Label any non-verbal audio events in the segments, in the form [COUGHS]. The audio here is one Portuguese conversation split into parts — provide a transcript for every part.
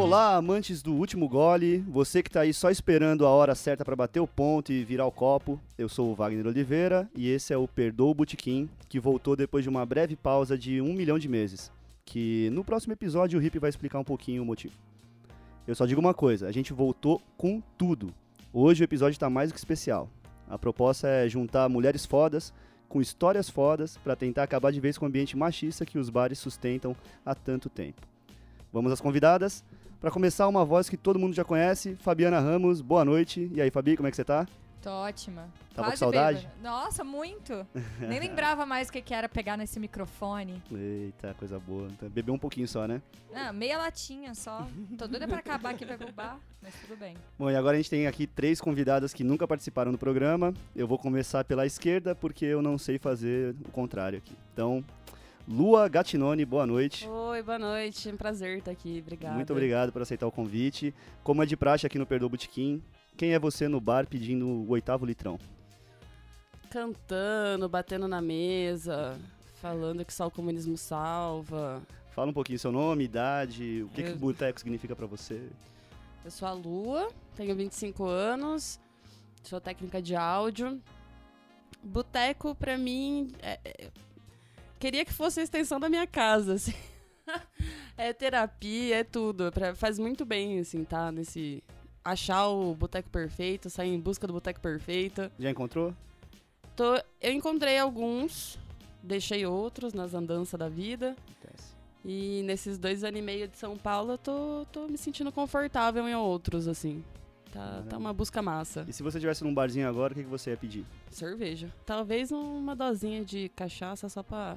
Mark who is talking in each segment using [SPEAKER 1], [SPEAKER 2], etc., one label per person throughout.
[SPEAKER 1] Olá, amantes do último gole, você que tá aí só esperando a hora certa para bater o ponto e virar o copo. Eu sou o Wagner Oliveira e esse é o Perdoa o Botequim, que voltou depois de uma breve pausa de um milhão de meses. Que no próximo episódio o Hip vai explicar um pouquinho o motivo. Eu só digo uma coisa, a gente voltou com tudo. Hoje o episódio tá mais do que especial. A proposta é juntar mulheres fodas com histórias fodas para tentar acabar de vez com o ambiente machista que os bares sustentam há tanto tempo. Vamos às convidadas. Para começar, uma voz que todo mundo já conhece, Fabiana Ramos. Boa noite. E aí, Fabi, como é que você tá?
[SPEAKER 2] Tô ótima.
[SPEAKER 1] Tava
[SPEAKER 2] Quase
[SPEAKER 1] com saudade?
[SPEAKER 2] bêbada. Nossa, muito. [LAUGHS] Nem lembrava mais o que que era pegar nesse microfone.
[SPEAKER 1] Eita, coisa boa. Então, Bebeu um pouquinho só, né?
[SPEAKER 2] Ah, meia latinha só. Tô doida pra acabar aqui pra ir pro bar, mas tudo bem.
[SPEAKER 1] Bom, e agora a gente tem aqui três convidadas que nunca participaram do programa. Eu vou começar pela esquerda porque eu não sei fazer o contrário aqui. Então, Lua Gatinone, boa noite.
[SPEAKER 3] Oi, boa noite. Um prazer estar aqui. Obrigada.
[SPEAKER 1] Muito obrigado por aceitar o convite. Como é de praxe aqui no Perdoa Botequim, quem é você no bar pedindo o oitavo litrão?
[SPEAKER 3] Cantando, batendo na mesa, falando que só o comunismo salva.
[SPEAKER 1] Fala um pouquinho seu nome, idade, o que, que
[SPEAKER 3] Eu-
[SPEAKER 1] o boteco significa pra você.
[SPEAKER 3] Eu sou a Lua, tenho 25 anos, sou técnica de áudio. Boteco, pra mim, é- é- queria que fosse a extensão da minha casa, assim. [LAUGHS] é terapia, é tudo. pra- faz muito bem, assim, tá? Nesse. Achar o boteco perfeito, sair em busca do boteco perfeito.
[SPEAKER 1] Já encontrou?
[SPEAKER 3] Tô, eu encontrei alguns, deixei outros nas andanças da vida.
[SPEAKER 1] Acontece.
[SPEAKER 3] E nesses dois anos e meio de São Paulo, eu tô, tô me sentindo confortável em outros, assim. Tá, tá uma busca massa.
[SPEAKER 1] E se você estivesse num barzinho agora, o que, que você ia pedir?
[SPEAKER 3] Cerveja. Talvez uma dosinha de cachaça só pra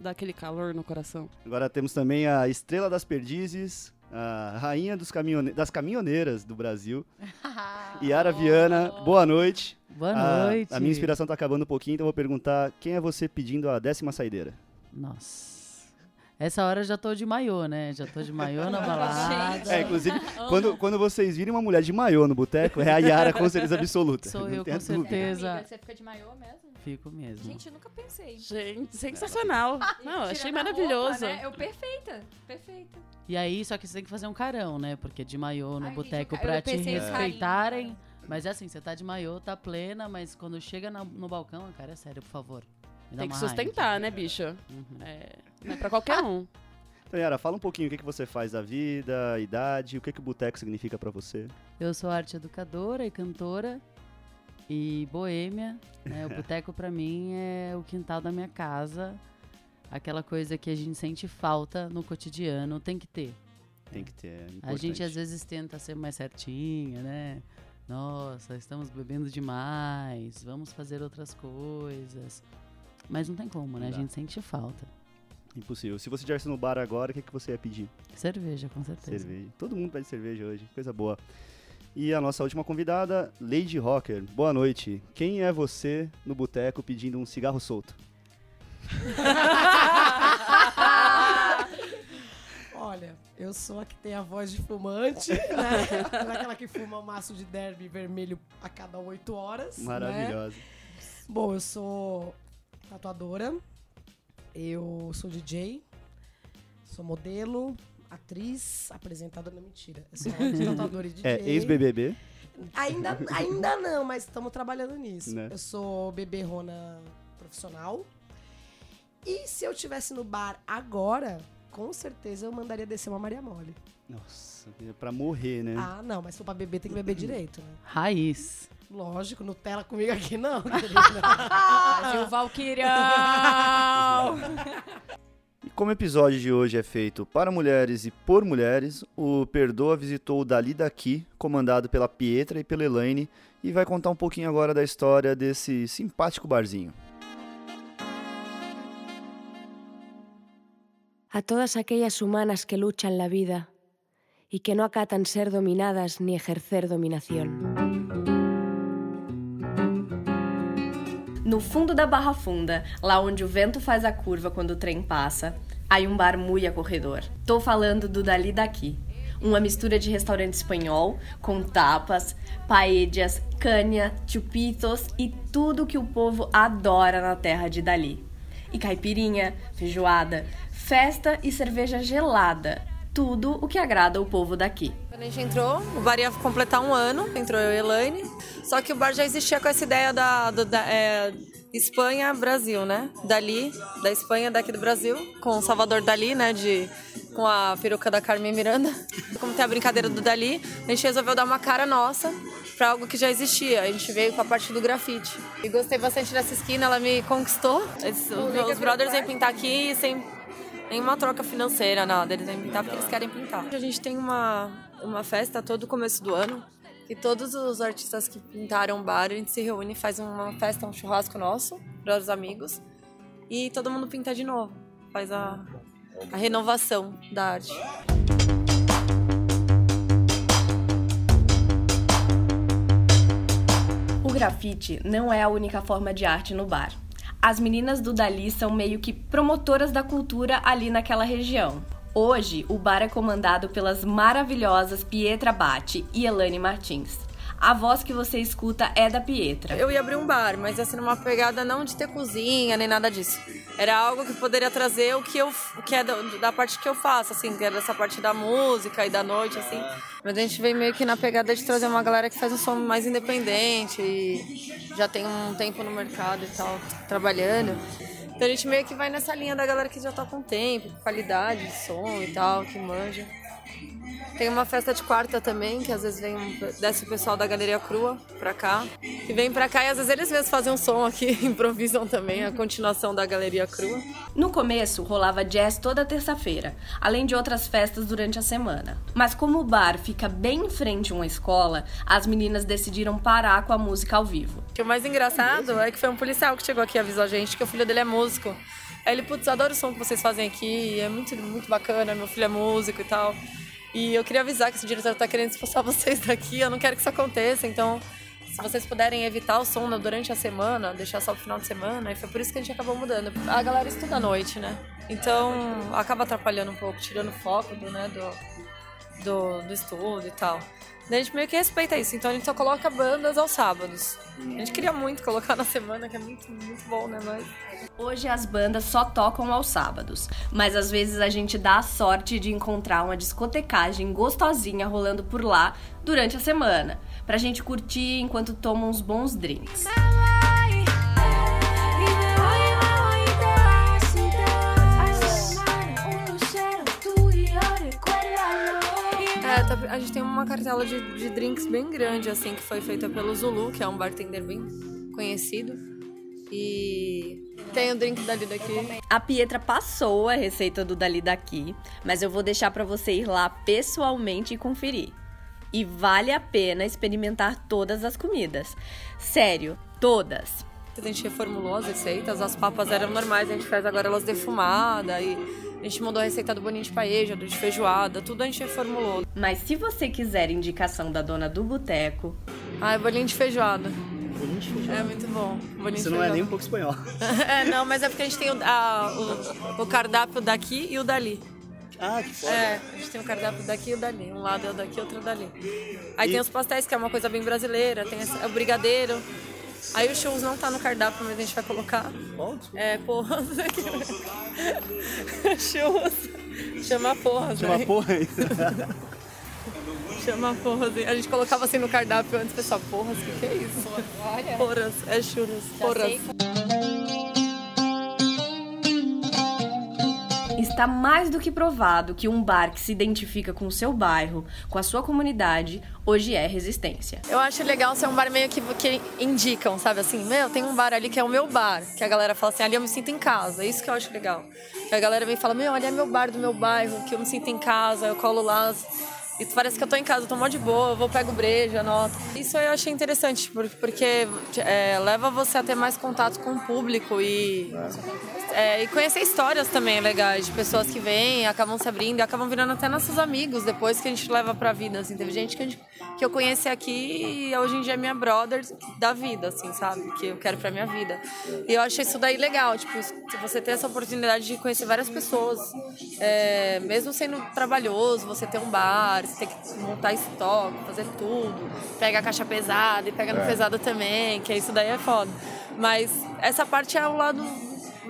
[SPEAKER 3] dar aquele calor no coração.
[SPEAKER 1] Agora temos também a estrela das perdizes, a rainha dos caminhone- das caminhoneiras do Brasil, [LAUGHS] Yara Viana. Boa noite.
[SPEAKER 4] Boa
[SPEAKER 1] A-
[SPEAKER 4] noite.
[SPEAKER 1] A, minha inspiração tá acabando um pouquinho, então eu vou perguntar quem é você pedindo a décima saideira?
[SPEAKER 4] Nossa. Essa hora eu já tô de maiô, né? Já tô de maiô na [LAUGHS] balada.
[SPEAKER 1] É, inclusive, quando, quando vocês virem uma mulher de maiô no boteco, é a Yara com certeza absoluta.
[SPEAKER 4] Sou
[SPEAKER 1] Não
[SPEAKER 4] eu, com certeza.
[SPEAKER 2] Amiga, você fica de maiô mesmo?
[SPEAKER 4] Fico mesmo.
[SPEAKER 2] Gente, eu nunca pensei.
[SPEAKER 3] Gente, sensacional. Não, achei maravilhoso.
[SPEAKER 2] roupa, né? Eu perfeita, perfeita.
[SPEAKER 4] E aí, só que você tem que fazer um carão, né? Porque de maiô no
[SPEAKER 2] Ai,
[SPEAKER 4] boteco pra te respeitarem.
[SPEAKER 2] carinho,
[SPEAKER 4] Mas é assim, você tá de maiô, tá plena, mas quando chega na- no balcão, cara, é sério, por favor.
[SPEAKER 3] Tem que sustentar, né, bicho?
[SPEAKER 4] Uhum.
[SPEAKER 3] É, não é pra qualquer um.
[SPEAKER 1] Então, Yara, fala um pouquinho o que, que você faz da vida, idade, o que, que o boteco significa pra você.
[SPEAKER 4] Eu sou arte educadora e cantora e boêmia. Né? O [LAUGHS] boteco pra mim é o quintal da minha casa. Aquela coisa que a gente sente falta no cotidiano, tem que ter.
[SPEAKER 1] Tem que ter. É
[SPEAKER 4] A gente às vezes tenta ser mais certinha, né? Nossa, estamos bebendo demais, vamos fazer outras coisas. Mas não tem como, né?
[SPEAKER 1] Não
[SPEAKER 4] A gente sente falta.
[SPEAKER 1] Impossível. Se você estivesse no bar agora, o que, que você ia pedir?
[SPEAKER 4] Cerveja, com certeza.
[SPEAKER 1] Cerveja. Todo mundo pede cerveja hoje, coisa boa. E a nossa última convidada, Lady Rocker. Boa noite. Quem é você no boteco pedindo um cigarro solto? [LAUGHS]
[SPEAKER 5] Olha, eu sou a que tem a voz de fumante, né? [LAUGHS] Aquela que fuma um maço de derby vermelho a cada oito horas. né?
[SPEAKER 1] Maravilhosa.
[SPEAKER 5] Bom, eu sou tatuadora, eu sou DJ, sou modelo, atriz, apresentadora, não mentira. Eu sou tatuadora e DJ.
[SPEAKER 1] É ex-BBB.
[SPEAKER 5] Ainda, ainda não, mas estamos trabalhando nisso.
[SPEAKER 1] Né?
[SPEAKER 5] Eu sou beberrona profissional. E se eu tivesse no bar agora, com certeza eu mandaria descer uma Maria Mole.
[SPEAKER 1] Nossa, é pra morrer, né?
[SPEAKER 5] Ah, não, mas se for pra beber, tem que beber direito, né?
[SPEAKER 4] Raiz.
[SPEAKER 5] Lógico, Nutella comigo aqui não, querida. [LAUGHS]
[SPEAKER 2] Brasil Valkyrião!
[SPEAKER 1] E como o episódio de hoje é feito para mulheres e por mulheres, o Perdoa visitou o Dali Daqui, comandado pela Pietra e pela Elaine, e vai contar um pouquinho agora da história desse simpático barzinho.
[SPEAKER 6] a todas aquellas humanas que luchan la vida y que no acatan ser dominadas ni ejercer dominación.
[SPEAKER 7] No fundo da Barra Funda, lá onde o vento faz a curva quando o trem passa, há um bar muito acorredor. Tô falando do Dali Daqui. Uma mistura de restaurante espanhol com tapas, paellas, canha, chupitos e tudo que o povo adora na terra de Dali. E caipirinha, feijoada, festa e cerveja gelada. tudo o que agrada o povo daqui.
[SPEAKER 8] A gente entrou, o bar ia completar um ano, entrou eu e Elaine. Só que o bar já existia com essa ideia da, do- da é, Espanha, Brasil, né? Dali, da Espanha, daqui do Brasil, com o Salvador Dali, né? De, com a peruca da Carmen Miranda. [LAUGHS] Como tem a brincadeira do Dali, a gente resolveu dar uma cara nossa pra algo que já existia. A gente veio com a parte do grafite. E gostei bastante dessa esquina, ela me conquistou. Eles- os meus brothers vêm pintar aqui sem nenhuma troca financeira, nada. Eles vêm pintar porque eles querem pintar. A gente tem uma, uma festa todo começo do ano. E todos os artistas que pintaram o bar, a gente se reúne faz uma festa, um churrasco nosso, para os amigos. E todo mundo pinta de novo. Faz a, a renovação da arte.
[SPEAKER 7] O grafite não é a única forma de arte no bar. As meninas do Dali são meio que promotoras da cultura ali naquela região. Hoje, o bar é comandado pelas maravilhosas Pietra Batti e Elane Martins. A voz que você escuta é da Pietra.
[SPEAKER 8] Eu ia abrir um bar, mas ser numa pegada não de ter cozinha nem nada disso. Era algo que poderia trazer o que eu o que é da, da parte que eu faço, assim, que é dessa parte da música e da noite, assim. Mas a gente vem meio que na pegada de trazer uma galera que faz um som mais independente e já tem um tempo no mercado e tal, trabalhando. Então a gente meio que vai nessa linha da galera que já tá com tempo, qualidade de som e tal, que manja. Tem uma festa de quarta também, que às vezes vem desce o pessoal da Galeria Crua pra cá. Que vem pra cá e às vezes eles mesmos fazem um som aqui, [LAUGHS] improvisam também, a continuação da Galeria Crua.
[SPEAKER 7] No começo, rolava jazz toda terça-feira, além de outras festas durante a semana. Mas como o bar fica bem em frente a uma escola, as meninas decidiram parar com a música ao vivo.
[SPEAKER 8] O mais engraçado é que foi um policial que chegou aqui e avisou a gente que o filho dele é músico. Aí ele, putz, adoro o som que vocês fazem aqui, é muito, muito bacana, meu filho é músico e tal. E eu queria avisar que esse diretor tá querendo expulsar [LAUGHS] vocês daqui, eu não quero que isso aconteça, então se vocês puderem evitar o som durante a semana, deixar só pro final de semana, e foi por isso que a gente acabou mudando. A galera estuda à noite, né? Então acaba atrapalhando um pouco, tirando o foco do, né, do, do, do estudo e tal. Daí a gente meio que respeita isso, então a gente só coloca bandas aos sábados. A gente queria muito colocar na semana, que é muito, muito bom, né? Mas
[SPEAKER 7] Hoje as bandas só tocam aos sábados, mas às vezes a gente dá a sorte de encontrar uma discotecagem gostosinha rolando por lá durante a semana, pra gente curtir enquanto toma uns bons drinks.
[SPEAKER 8] É, tá- a gente tem uma cartela de, de drinks bem grande, assim, que foi feita pelo Zulu, que é um bartender bem conhecido. E tem o drink dali daqui.
[SPEAKER 7] A Pietra passou a receita do Dali daqui, mas eu vou deixar pra você ir lá pessoalmente e conferir. E vale a pena experimentar todas as comidas. Sério, todas.
[SPEAKER 8] A gente reformulou as receitas, as papas eram normais, a gente faz agora elas defumadas e a gente mudou a receita do boninho de paeja, do de feijoada, tudo a gente reformulou.
[SPEAKER 7] Mas se você quiser indicação da dona do boteco,
[SPEAKER 8] Ah, é bolinho de feijoada. É muito bom. Bolinho
[SPEAKER 1] Isso
[SPEAKER 8] de
[SPEAKER 1] não é
[SPEAKER 8] feijoada.
[SPEAKER 1] nem um pouco espanhol. [LAUGHS]
[SPEAKER 8] é, não, mas é porque a gente tem o, a- o, o cardápio daqui e o dali.
[SPEAKER 1] Ah, que foda.
[SPEAKER 8] É, a gente tem o cardápio daqui e o dali. Um lado é o daqui, outro é o dali. Aí
[SPEAKER 1] E-
[SPEAKER 8] tem os pastéis, que é uma coisa bem brasileira, tem esse- o brigadeiro. Aí o churros não tá no cardápio, mas a gente vai colocar.
[SPEAKER 1] Desculpa.
[SPEAKER 8] É, porras. churros. [LAUGHS] Chama porras,
[SPEAKER 1] Chama
[SPEAKER 8] né?
[SPEAKER 1] porra aí. [LAUGHS]
[SPEAKER 8] Chama porras. A gente colocava assim no cardápio antes, pessoal, porras, o que, que é isso? Porras, é churros. Porras.
[SPEAKER 7] Está mais do que provado que um bar que se identifica com o seu bairro, com a sua comunidade, hoje é resistência.
[SPEAKER 8] Eu acho legal ser um bar meio que, que indicam, sabe assim? Meu, tem um bar ali que é o meu bar. Que a galera fala assim, ali eu me sinto em casa. É isso que eu acho legal. Que a galera vem e fala, meu, ali é meu bar do meu bairro, que eu me sinto em casa, eu colo lá. E parece que eu tô em casa, eu tô mó de boa, eu vou, pego brejo, anoto. Isso eu achei interessante, por- porque é, leva você a ter mais contato com o público e, é, e conhecer histórias também legais, de pessoas que vêm, acabam se abrindo e acabam virando até nossos amigos depois que a gente leva pra vida, assim. Teve gente que, gente- que eu conheci aqui e hoje em dia é minha brother da vida, assim, sabe? Que eu quero pra minha vida. E eu achei isso daí legal, tipo, se você ter essa oportunidade de conhecer várias pessoas, é, mesmo sendo trabalhoso, você ter um bar, você ter que montar estoque, fazer tudo, pega a caixa pesada e pega no pesado também, que isso daí é foda. Mas essa parte é o lado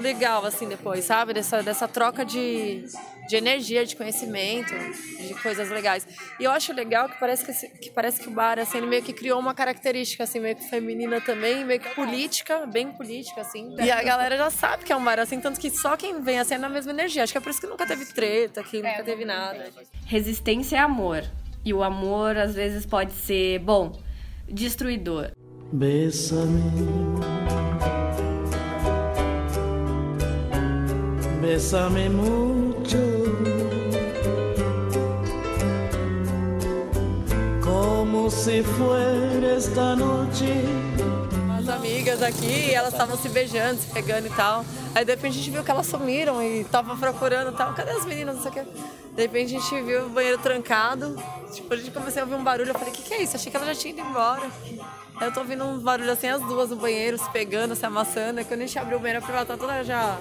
[SPEAKER 8] legal, assim, depois, sabe? Dessa, dessa troca de, de energia, de conhecimento, de coisas legais. E eu acho legal que parece que, que parece que o bar, assim, ele meio que criou uma característica, assim, meio que feminina também, meio que política, bem política, assim. E a galera já sabe que é um bar, assim, tanto que só quem vem, assim, é na mesma energia. Acho que é por isso que nunca teve treta, que nunca teve nada.
[SPEAKER 7] Resistência é amor. E o amor, às vezes, pode ser, bom, destruidor.
[SPEAKER 9] Bésame. Bésame mucho. Como si fuera esta noche.
[SPEAKER 8] Umas amigas aqui, elas estavam se beijando, se pegando e tal. Aí de repente a gente viu que elas sumiram e tava procurando e tal. Cadê as meninas? Não sei o que. De repente a gente viu o banheiro trancado. Tipo, a gente começou a ouvir um barulho. Eu falei, o que, que é isso? Achei que ela já tinha ido embora. Aí eu tô ouvindo um barulho assim, as duas no banheiro, se pegando, se amassando. Aí quando a gente abriu o banheiro, a privada tá toda já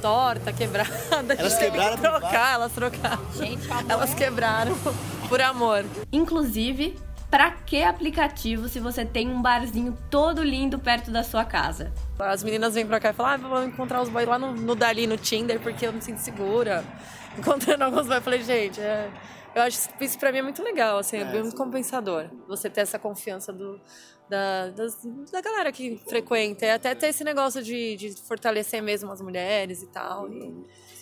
[SPEAKER 8] torta, quebrada. [LAUGHS] Gente teve
[SPEAKER 1] quebraram
[SPEAKER 8] que trocar, elas trocaram. Elas quebraram por amor.
[SPEAKER 7] Inclusive, pra que aplicativo se você tem um barzinho todo lindo perto da sua casa?
[SPEAKER 8] As meninas vêm pra cá e falam, ah, vou encontrar os boys lá no, no Dali, no Tinder, porque eu me sinto segura. [LAUGHS] Encontrando alguns boys, eu falei, gente, é, eu acho que isso pra mim é muito legal, assim, é, muito compensador. Você ter essa confiança do, da, das- da galera que frequenta, e até ter esse negócio de, de fortalecer mesmo as mulheres e tal. e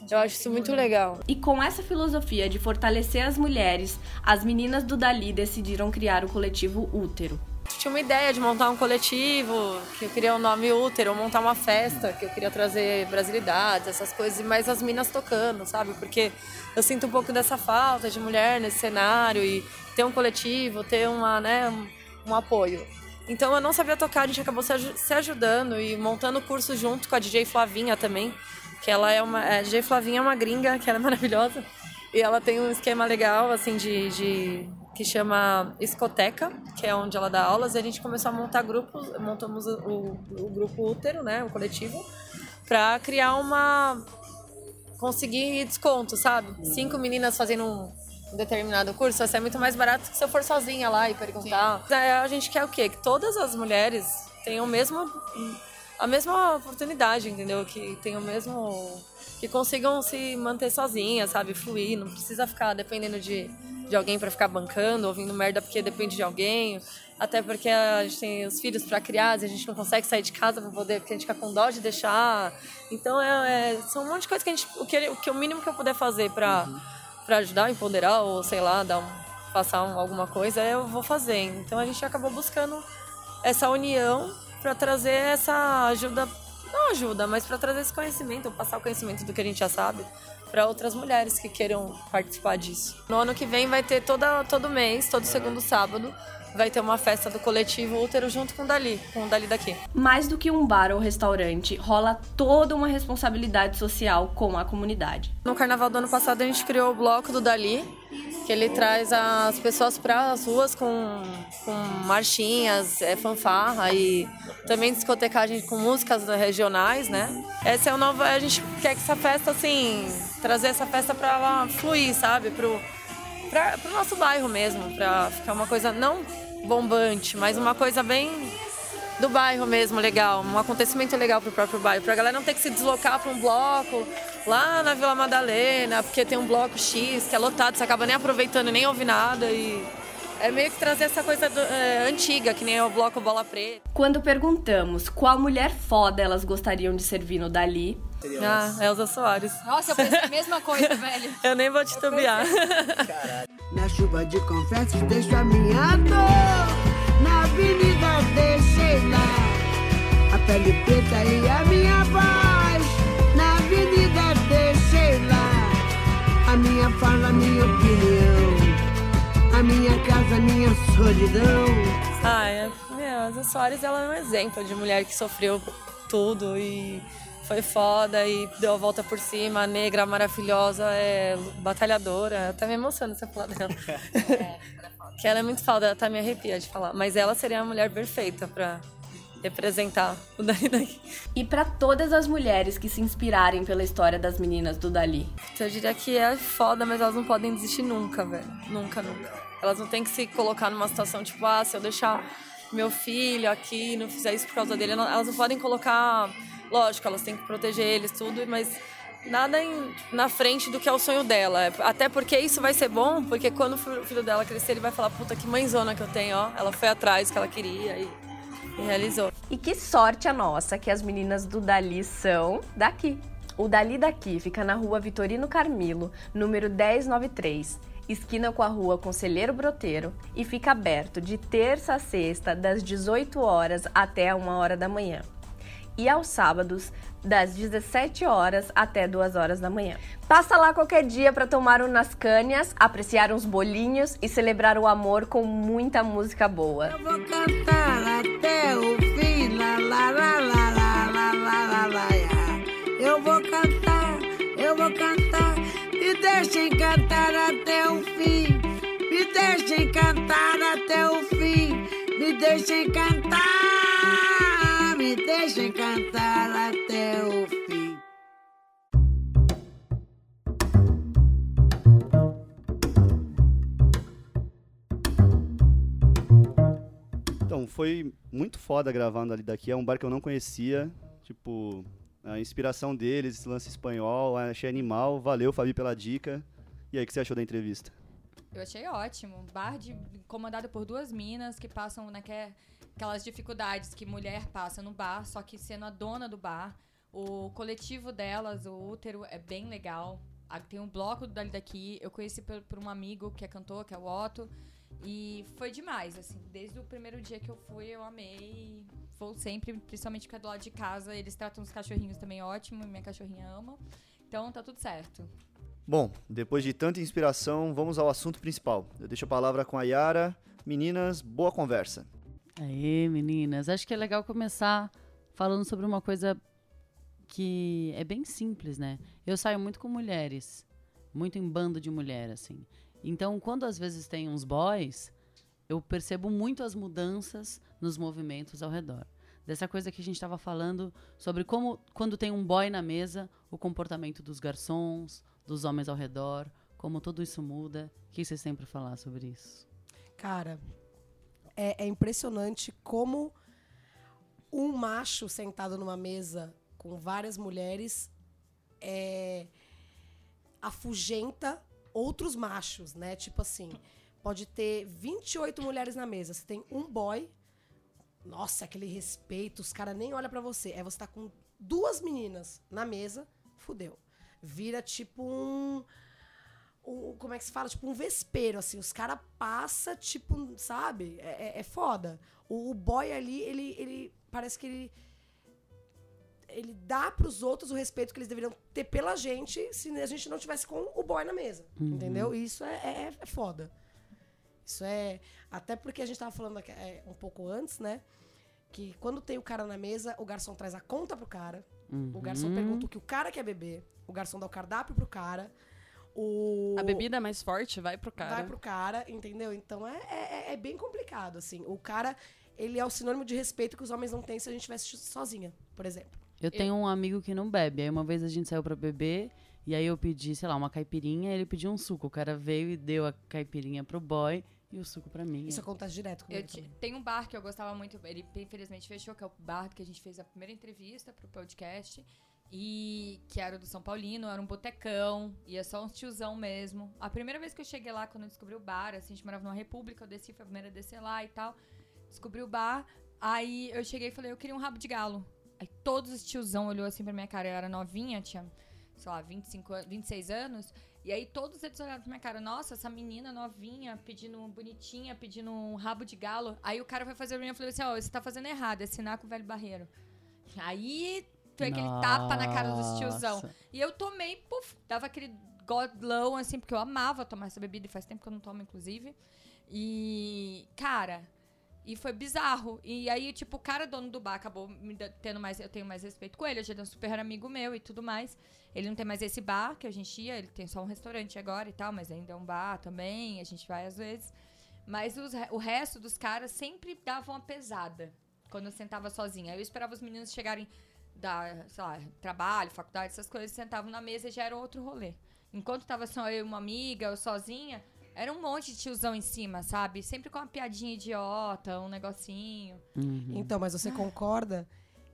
[SPEAKER 8] eu acho isso muito legal.
[SPEAKER 7] E com essa filosofia de fortalecer as mulheres, as meninas do Dali decidiram criar o coletivo Útero.
[SPEAKER 8] Tinha uma ideia de montar um coletivo, que eu queria o nome útero, montar uma festa, que eu queria trazer brasilidades, essas coisas, mas as minas tocando, sabe? Porque eu sinto um pouco dessa falta de mulher nesse cenário e ter um coletivo, ter uma, né, um, um apoio. Então eu não sabia tocar, a gente acabou se, aju- se ajudando e montando curso junto com a DJ Flavinha também, que ela é uma. A DJ Flavinha é uma gringa, que ela é maravilhosa. E ela tem um esquema legal, assim, de, de que chama Escoteca, que é onde ela dá aulas, e a gente começou a montar grupos, montamos o, o, grupo útero, né, o coletivo, para criar uma conseguir desconto, sabe? Cinco meninas fazendo um determinado curso, vai ser muito mais barato que se eu for sozinha lá e perguntar. É, A gente quer o quê? Que todas as mulheres tenham o mesmo a mesma oportunidade, entendeu? Que tenham o mesmo que consigam se manter sozinhas, sabe, fluir, não precisa ficar dependendo de, de alguém para ficar bancando, ouvindo merda porque depende de alguém, até porque a gente tem os filhos para criar, e a gente não consegue sair de casa para poder, porque a gente fica com dó de deixar. Então é, é- são um monte de coisa que a gente, o que, o que o mínimo que eu puder fazer para para ajudar, empoderar ou sei lá, dar um, passar um- alguma coisa, eu vou fazer. Então a gente acabou buscando essa união para trazer essa ajuda, não ajuda, mas para trazer esse conhecimento, passar o conhecimento do que a gente já sabe para outras mulheres que queiram participar disso. No ano que vem vai ter toda, todo mês, todo segundo sábado, vai ter uma festa do coletivo Útero junto com o Dali, com o Dali daqui.
[SPEAKER 7] Mais do que um bar ou restaurante, rola toda uma responsabilidade social com a comunidade.
[SPEAKER 8] No carnaval do ano passado a gente criou o bloco do Dali, que ele traz as pessoas para as ruas com, com marchinhas, é, fanfarra e também discotecagem com músicas regionais, né? Essa é o novo, a gente quer que essa festa assim, trazer essa festa para fluir, sabe, pro para o nosso bairro mesmo, para ficar uma coisa não bombante, mas uma coisa bem do bairro mesmo, legal, um acontecimento legal pro próprio bairro, pra galera não ter que se deslocar para um bloco lá na Vila Madalena, porque tem um bloco X que é lotado, você acaba nem aproveitando, nem ouve nada e é meio que trazer essa coisa do- é, antiga, que nem o bloco Bola Preta.
[SPEAKER 7] Quando perguntamos qual mulher foda elas gostariam de servir no Dali,
[SPEAKER 8] Ah, Elza Soares.
[SPEAKER 2] Nossa, eu pensei a mesma coisa, velho. [LAUGHS]
[SPEAKER 8] Eu nem vou titubear.
[SPEAKER 10] Na chuva de confetes deixo a minha dor. Na avenida deixei lá A pele preta e a minha voz. Na avenida deixei lá A minha fala, a minha opinião. A minha casa, a minha solidão.
[SPEAKER 8] Ah, é, meu, a Elza Soares ela é um exemplo de mulher que sofreu tudo e foi foda e deu a volta por cima, negra, maravilhosa, é batalhadora. Até me emociona você falar dela. que ela é muito foda, ela até me arrepia de falar. Mas ela seria a mulher perfeita pra representar o Dali daqui.
[SPEAKER 7] e para todas as mulheres que se inspirarem pela história das meninas do Dali.
[SPEAKER 8] Então eu diria que é foda, mas elas não podem desistir nunca, velho. Nunca, nunca. Elas não têm que se colocar numa situação tipo, ah, se eu deixar meu filho aqui, não fizer isso por causa dele, elas não podem colocar. Lógico, elas têm que proteger eles, tudo, mas nada em- na frente do que é o sonho dela. Até porque isso vai ser bom, porque quando o filho dela crescer, ele vai falar: puta, que mãezona que eu tenho, ó. Ela foi atrás do que ela queria e, e realizou.
[SPEAKER 7] E que sorte a nossa que as meninas do Dali são daqui. O Dali daqui fica na rua Vitorino Carmilo, número 1093, esquina com a rua Conselheiro Broteiro, e fica aberto de terça a sexta, das 18 horas até 1 hora da manhã. E aos sábados, das 17 horas até 2 horas da manhã. Passa lá qualquer dia para tomar um nas cânias, apreciar uns bolinhos e celebrar o amor com muita música boa.
[SPEAKER 10] Eu vou cantar até o fim, lá, lá, lá, lá, lá. Eu vou cantar, eu vou cantar, me deixem cantar até o fim, me deixem cantar até o fim, me deixem cantar,
[SPEAKER 1] Então, foi muito foda gravando ali daqui. É um bar que eu não conhecia. Tipo, a inspiração deles, esse lance espanhol, achei animal. Valeu, Fabi, pela dica. E aí, o que você achou da entrevista?
[SPEAKER 2] Eu achei ótimo. Bar de, comandado por duas minas que passam naquelas aquelas dificuldades que mulher passa no bar, só que sendo a dona do bar. O coletivo delas, o útero, é bem legal. Tem um bloco dali daqui. Eu conheci por, por um amigo que é cantor, que é o Otto. E foi demais, assim. Desde o primeiro dia que eu fui, eu amei. Vou sempre, principalmente porque é do lado de casa. Eles tratam os cachorrinhos também ótimo. Minha cachorrinha ama. Então tá tudo certo.
[SPEAKER 1] Bom, depois de tanta inspiração, vamos ao assunto principal. Eu deixo a palavra com a Yara. Meninas, boa conversa.
[SPEAKER 4] Aê, meninas. Acho que é legal começar falando sobre uma coisa que é bem simples, né? Eu saio muito com mulheres, muito em bando de mulher, assim. Então, quando às vezes tem uns boys, eu percebo muito as mudanças nos movimentos ao redor. Dessa coisa que a gente estava falando sobre como, quando tem um boy na mesa, o comportamento dos garçons, dos homens ao redor, como tudo isso muda. O que vocês têm para falar sobre isso?
[SPEAKER 5] Cara, é, é impressionante como um macho sentado numa mesa com várias mulheres é, afugenta outros machos, né? Tipo assim, pode ter 28 mulheres na mesa. Você tem um boy. Nossa, aquele respeito, os caras nem olham pra você. É você tá com duas meninas na mesa, fudeu. Vira tipo um um- como é que se fala? Tipo um vespeiro, assim. Os caras passam, tipo, sabe? É, é- é foda. O, o boy ali, ele, ele parece que ele. Ele dá pros outros o respeito que eles deveriam ter pela gente se a gente não tivesse com o boy na mesa.
[SPEAKER 4] Uhum.
[SPEAKER 5] Entendeu? E isso é, é, é foda. Isso é. Até porque a gente tava falando aqui, é, um pouco antes, né? Que quando tem o cara na mesa, o garçom traz a conta pro cara. O garçom
[SPEAKER 4] Uhum.
[SPEAKER 5] pergunta o que o cara quer beber. O garçom dá o cardápio pro cara. O...
[SPEAKER 3] A bebida mais forte vai pro cara.
[SPEAKER 5] Vai pro cara, entendeu? Então é, é, é bem complicado, assim. O cara, ele é o sinônimo de respeito que os homens não têm se a gente estivesse sozinha, por exemplo.
[SPEAKER 4] Eu tenho um amigo que não bebe. Aí uma vez a gente saiu pra beber. E aí eu pedi, sei lá, uma caipirinha. Ele pediu um suco. O cara veio e deu a caipirinha pro boy e o suco pra mim.
[SPEAKER 5] Isso acontece direto comigo
[SPEAKER 2] Eu
[SPEAKER 5] também.
[SPEAKER 2] tem um bar que eu gostava muito, ele infelizmente fechou, que é o bar que a gente fez a primeira entrevista pro podcast. E que era o do São Paulino, era um botecão, ia só uns tiozão mesmo. A primeira vez que eu cheguei lá, quando eu descobri o bar, assim, a gente morava numa república, eu desci, foi a primeira a descer lá e tal. Descobri o bar, aí eu cheguei e falei, eu queria um rabo de galo. Aí todos os tiozão olhou assim pra minha cara, eu era novinha, tinha, sei lá, 25, an- 26 anos. E aí todos eles olharam pra minha cara, nossa, essa menina novinha, pedindo bonitinha, pedindo um rabo de galo. Aí o cara foi fazer a minha e falou assim, ó, você tá fazendo errado, é assinar com o velho barreiro. Aí foi aquele tapa na cara dos tiozão. E eu tomei, puf, dava aquele godlão, assim, porque eu amava tomar essa bebida e faz tempo que eu não tomo, inclusive. E, cara, e foi bizarro. E aí, tipo, o cara dono do bar acabou me tendo mais. Eu tenho mais respeito com ele, hoje ele é um super amigo meu e tudo mais. Ele não tem mais esse bar que a gente ia, ele tem só um restaurante agora e tal, mas ainda é um bar também, a gente vai às vezes. Mas os o resto dos caras sempre davam uma pesada quando eu sentava sozinha. Eu esperava os meninos chegarem da, sei lá, trabalho, faculdade, essas coisas, sentavam na mesa e já era outro rolê. Enquanto tava só eu e uma amiga, ou sozinha, Era um monte de tiozão em cima, sabe? Sempre com uma piadinha idiota, um negocinho.
[SPEAKER 4] Uhum.
[SPEAKER 5] Então, mas você concorda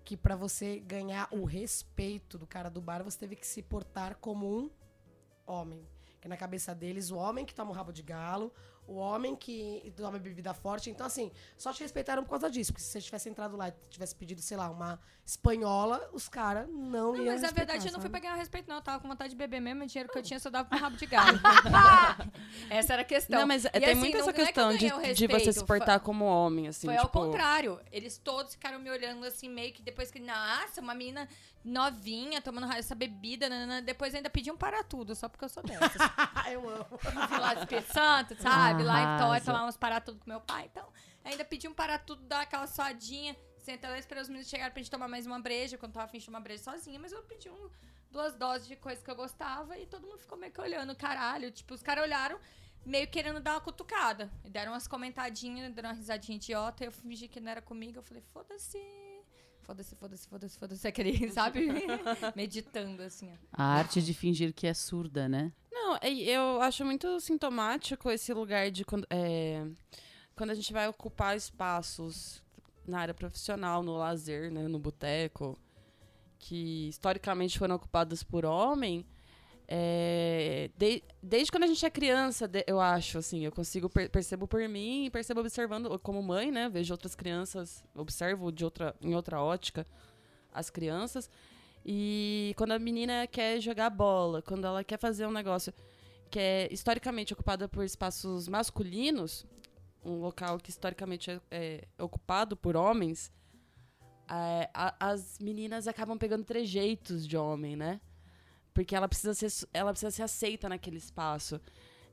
[SPEAKER 5] que pra você ganhar o respeito do cara do bar, você teve que se portar como um homem. Que na cabeça deles, o homem que toma um rabo de galo, o homem que toma bebida forte. Então, assim, só te respeitaram por causa disso. Porque se você tivesse entrado lá e tivesse pedido, sei lá, uma espanhola, os caras não,
[SPEAKER 2] Não,
[SPEAKER 5] iam
[SPEAKER 2] mas na
[SPEAKER 5] respeitar,
[SPEAKER 2] verdade eu não fui
[SPEAKER 5] sabe?
[SPEAKER 2] pra ganhar respeito, não. Eu tava com vontade de beber mesmo, o dinheiro que eu tinha só dava pro rabo de galo. [LAUGHS] essa era a questão.
[SPEAKER 3] Não, mas
[SPEAKER 2] E,
[SPEAKER 3] tem
[SPEAKER 2] assim,
[SPEAKER 3] muito
[SPEAKER 2] não-
[SPEAKER 3] essa
[SPEAKER 2] não é que
[SPEAKER 3] questão de, de você se portar como homem, assim.
[SPEAKER 2] Foi
[SPEAKER 3] tipo,
[SPEAKER 2] ao contrário. Eles todos ficaram me olhando assim, meio que depois que, nossa, uma menina novinha tomando essa bebida, nanana. depois ainda pediam para tudo, só porque eu sou dessas. [LAUGHS]
[SPEAKER 5] eu amo.
[SPEAKER 2] Fui lá do Espírito Santo, sabe? Lá em
[SPEAKER 4] Arrasa.
[SPEAKER 2] tomar uns para tudo com meu pai. Então, ainda pediam para tudo, dar aquela suadinha. Senta lá, esperar os meninos chegarem pra gente tomar mais uma breja, quando tava afim de tomar breja sozinha, mas eu pedi um, duas doses de coisa que eu gostava e todo mundo ficou meio que olhando, caralho. Tipo, os caras olharam meio querendo dar uma cutucada. E deram umas comentadinhas, deram uma risadinha idiota, e eu fingi que não era comigo. Eu falei, foda-se. Foda-se, foda-se, foda-se, foda-se. Aquele, [LAUGHS] sabe? [LAUGHS] Meditando, assim, ó.
[SPEAKER 4] A arte de fingir que é surda, né?
[SPEAKER 3] Não, é- eu acho muito sintomático esse lugar de quando, é, quando a gente vai ocupar espaços na área profissional, no lazer, né, no boteco, que historicamente foram ocupados por homem. É, de- desde quando a gente é criança, de- eu acho, assim, eu consigo per- percebo por mim percebo observando como mãe, né, vejo outras crianças, observo de outra, em outra ótica as crianças. E quando a menina quer jogar bola, quando ela quer fazer um negócio que é historicamente ocupada por espaços masculinos, um local que historicamente é, é ocupado por homens, é, a- as meninas acabam pegando trejeitos de homem, né? Porque ela precisa ser, ela precisa ser aceita naquele espaço.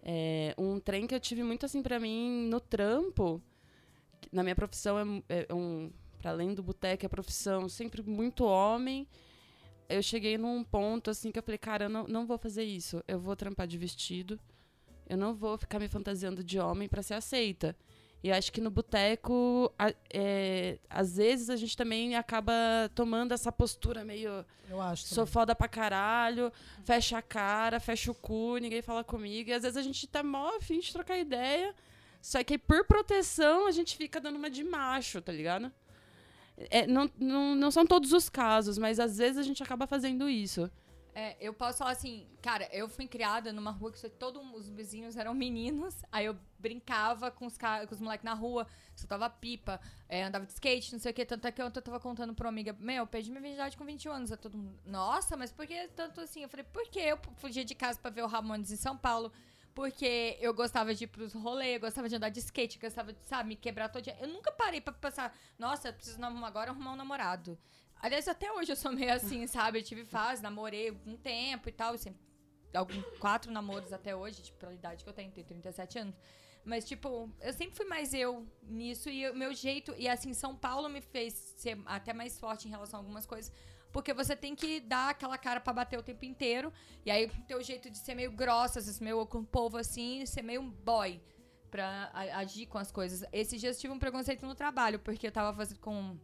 [SPEAKER 3] É, um trem que eu tive muito assim pra mim no trampo, na minha profissão é, mu- é um para além do boteco é profissão sempre muito homem eu cheguei num ponto assim que eu falei, cara, eu não, não vou fazer isso. Eu vou trampar de vestido. Eu não vou ficar me fantasiando de homem pra ser aceita. E acho que no boteco, é, às vezes a gente também acaba tomando essa postura meio.
[SPEAKER 5] Eu acho.
[SPEAKER 3] Sou
[SPEAKER 5] também.
[SPEAKER 3] foda pra caralho, fecha a cara, fecha o cu, ninguém fala comigo. E às vezes a gente tá mó afim de trocar ideia. Só que por proteção a gente fica dando uma de macho, tá ligado? É, não, não, não são todos os casos, mas às vezes a gente acaba fazendo isso.
[SPEAKER 2] É, eu posso falar assim, cara, eu fui criada numa rua que todos os vizinhos eram meninos, aí eu brincava com os, com os moleques na rua, soltava pipa, é, andava de skate, não sei o que, tanto é que eu tava contando pra uma amiga, meu, eu perdi minha virgindade com 20 anos, a todo mundo, nossa, mas por que tanto assim? Eu falei, porque eu fugia de casa pra ver o Ramones em São Paulo, porque eu gostava de ir pros rolês, gostava de andar de skate, gostava de, sabe, me quebrar todo dia. Eu nunca parei pra pensar, nossa, preciso agora arrumar um namorado. Aliás, até hoje eu sou meio assim, sabe? Eu tive fase, namorei um tempo e tal, sempre, algum, quatro namoros até hoje, tipo, pela idade que eu tenho, tenho 37 anos. Mas, tipo, eu sempre fui mais eu nisso e o meu jeito, e assim, São Paulo me fez ser até mais forte em relação a algumas coisas, porque você tem que dar aquela cara pra bater o tempo inteiro, e aí ter o jeito de ser meio grossa, vezes meio com o povo assim, ser meio boy pra agir com as coisas. Esses dias eu tive um preconceito no trabalho, porque eu tava fazendo com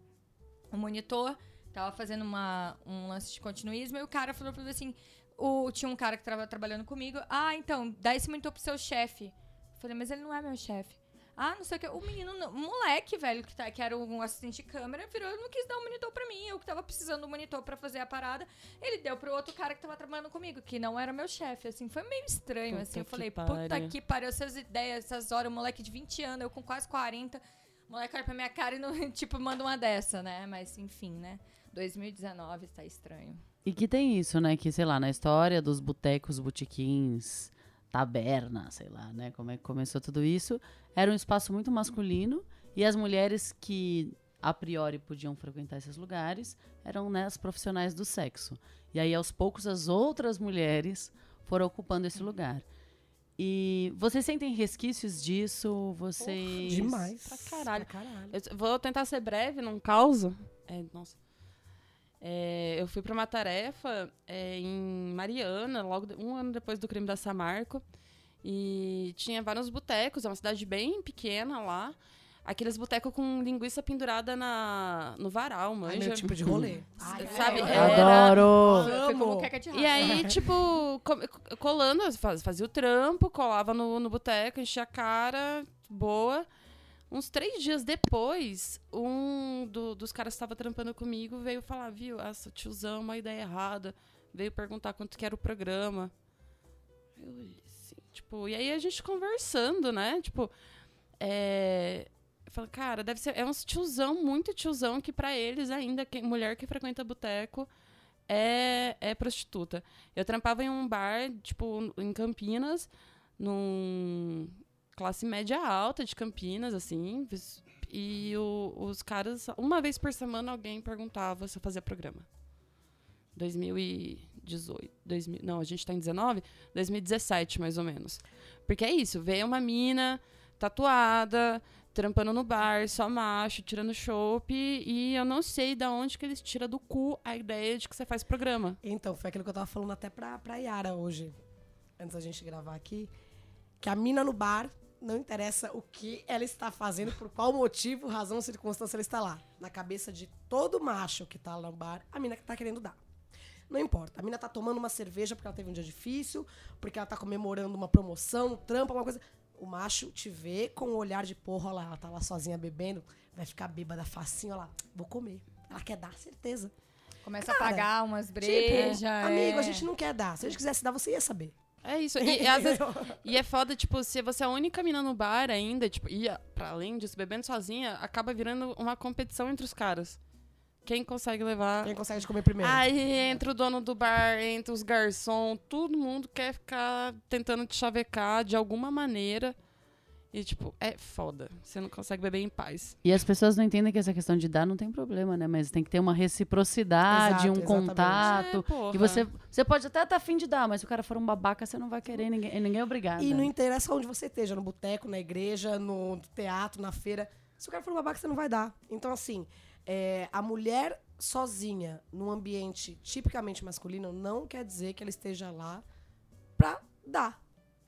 [SPEAKER 2] um monitor, tava fazendo uma, um lance de continuismo, e o cara falou pra mim assim, o, tinha um cara que tava trabalhando comigo, ah, então, dá esse monitor pro seu chefe. Falei, mas ele não é meu chefe. Ah, não sei o que. O menino, o moleque, velho, que, tá, que era um assistente de câmera, virou não quis dar um monitor pra mim. Eu que tava precisando do monitor pra fazer a parada. Ele deu pro outro cara que tava trabalhando comigo, que não era meu chefe. Assim, foi meio estranho,
[SPEAKER 3] Puta
[SPEAKER 2] assim. Eu falei,
[SPEAKER 3] pariu.
[SPEAKER 2] puta que pariu, essas ideias, essas horas, o moleque de 20 anos, eu com quase 40. O moleque olha pra minha cara e, não, [LAUGHS] tipo, manda uma dessa, né? Mas, enfim, né? 2019 tá estranho.
[SPEAKER 4] E que tem isso, né? Que, sei lá, na história dos botecos, botiquins, taberna, sei lá, né? Como é que começou tudo isso. Era um espaço muito masculino e as mulheres que a priori podiam frequentar esses lugares eram né, as profissionais do sexo. E aí, aos poucos, as outras mulheres foram ocupando esse lugar. E vocês sentem resquícios disso? Vocês.
[SPEAKER 5] Demais.
[SPEAKER 3] Pra caralho.
[SPEAKER 5] Pra caralho.
[SPEAKER 3] Eu vou tentar ser breve, não causa. É, nossa. É, eu fui para uma tarefa é, em Mariana, logo de- um ano depois do crime da Samarco. E tinha vários botecos, é uma cidade bem pequena lá. aqueles botecos com linguiça pendurada na, no varal,
[SPEAKER 5] Ai,
[SPEAKER 3] manja.
[SPEAKER 5] meu tipo de rolê. Ai, [LAUGHS]
[SPEAKER 3] Sabe?
[SPEAKER 5] é,
[SPEAKER 3] Era-
[SPEAKER 4] Adoro!
[SPEAKER 5] Amo.
[SPEAKER 3] E aí, tipo, co- colando, faz- fazia o trampo, colava no, no boteco, enchia a cara, boa. Uns três dias depois, um do- dos caras que estava trampando comigo veio falar, viu, essa tiozão, uma ideia errada. Veio perguntar quanto que era o programa. Eu assim, tipo, e aí a gente conversando, né? Tipo, é... Falei, cara, deve ser. É uns tiozão, muito tiozão, que pra eles ainda, quem, mulher que frequenta boteco, é, é prostituta. Eu trampava em um bar, tipo, em Campinas, num classe média alta de Campinas, assim. E o- os caras, uma vez por semana, alguém perguntava se eu fazia programa. 2018. 2000, não, a gente tá em 19? 2017, mais ou menos. Porque é isso, veio uma mina tatuada, trampando no bar, só macho, tirando chopp, e eu não sei da onde que eles tiram do cu a ideia de que você faz programa.
[SPEAKER 5] Então, foi aquilo que eu tava falando até pra, pra Yara hoje, antes da gente gravar aqui. Que a mina no bar, não interessa o que ela está fazendo, por qual motivo, razão, circunstância ela está lá. Na cabeça de todo macho que tá lá no bar, a mina que tá querendo dar. Não importa. A mina tá tomando uma cerveja porque ela teve um dia difícil, porque ela tá comemorando uma promoção, um trampo, alguma coisa. O macho te vê com o olhar de porra, olha lá, ela tá lá sozinha bebendo, vai ficar bêbada facinho, olha lá, vou comer. Ela quer dar, certeza.
[SPEAKER 2] Começa
[SPEAKER 5] Cara,
[SPEAKER 2] a pagar umas
[SPEAKER 5] Tipo,
[SPEAKER 2] brejas.
[SPEAKER 5] amigo,
[SPEAKER 2] é.
[SPEAKER 5] a gente não quer dar. Se a gente quisesse dar, você ia saber.
[SPEAKER 3] É isso. E, [LAUGHS] às vezes- [LAUGHS] e é foda, tipo, se você é a única mina no bar ainda, tipo, e a- pra além disso, bebendo sozinha, acaba virando uma competição entre os caras. Quem consegue levar.
[SPEAKER 5] Quem consegue comer primeiro.
[SPEAKER 3] Aí entra o dono do bar, entra os garçom, todo mundo quer ficar tentando te chavecar de alguma maneira. E, tipo, é foda. Você não consegue beber em paz.
[SPEAKER 4] E as pessoas não entendem que essa questão de dar não tem problema, né? Mas tem que ter uma reciprocidade,
[SPEAKER 5] Exato,
[SPEAKER 4] um
[SPEAKER 5] exatamente.
[SPEAKER 4] contato.
[SPEAKER 3] É, porra.
[SPEAKER 4] que você, você pode até estar afim de dar, mas se o cara for um babaca, você não vai querer, ninguém, ninguém é obrigado.
[SPEAKER 5] E não interessa onde você esteja, no boteco, na igreja, no teatro, na feira. Se o cara for um babaca, você não vai dar. Então, assim, é, a mulher sozinha, num ambiente tipicamente masculino, não quer dizer que ela esteja lá pra dar.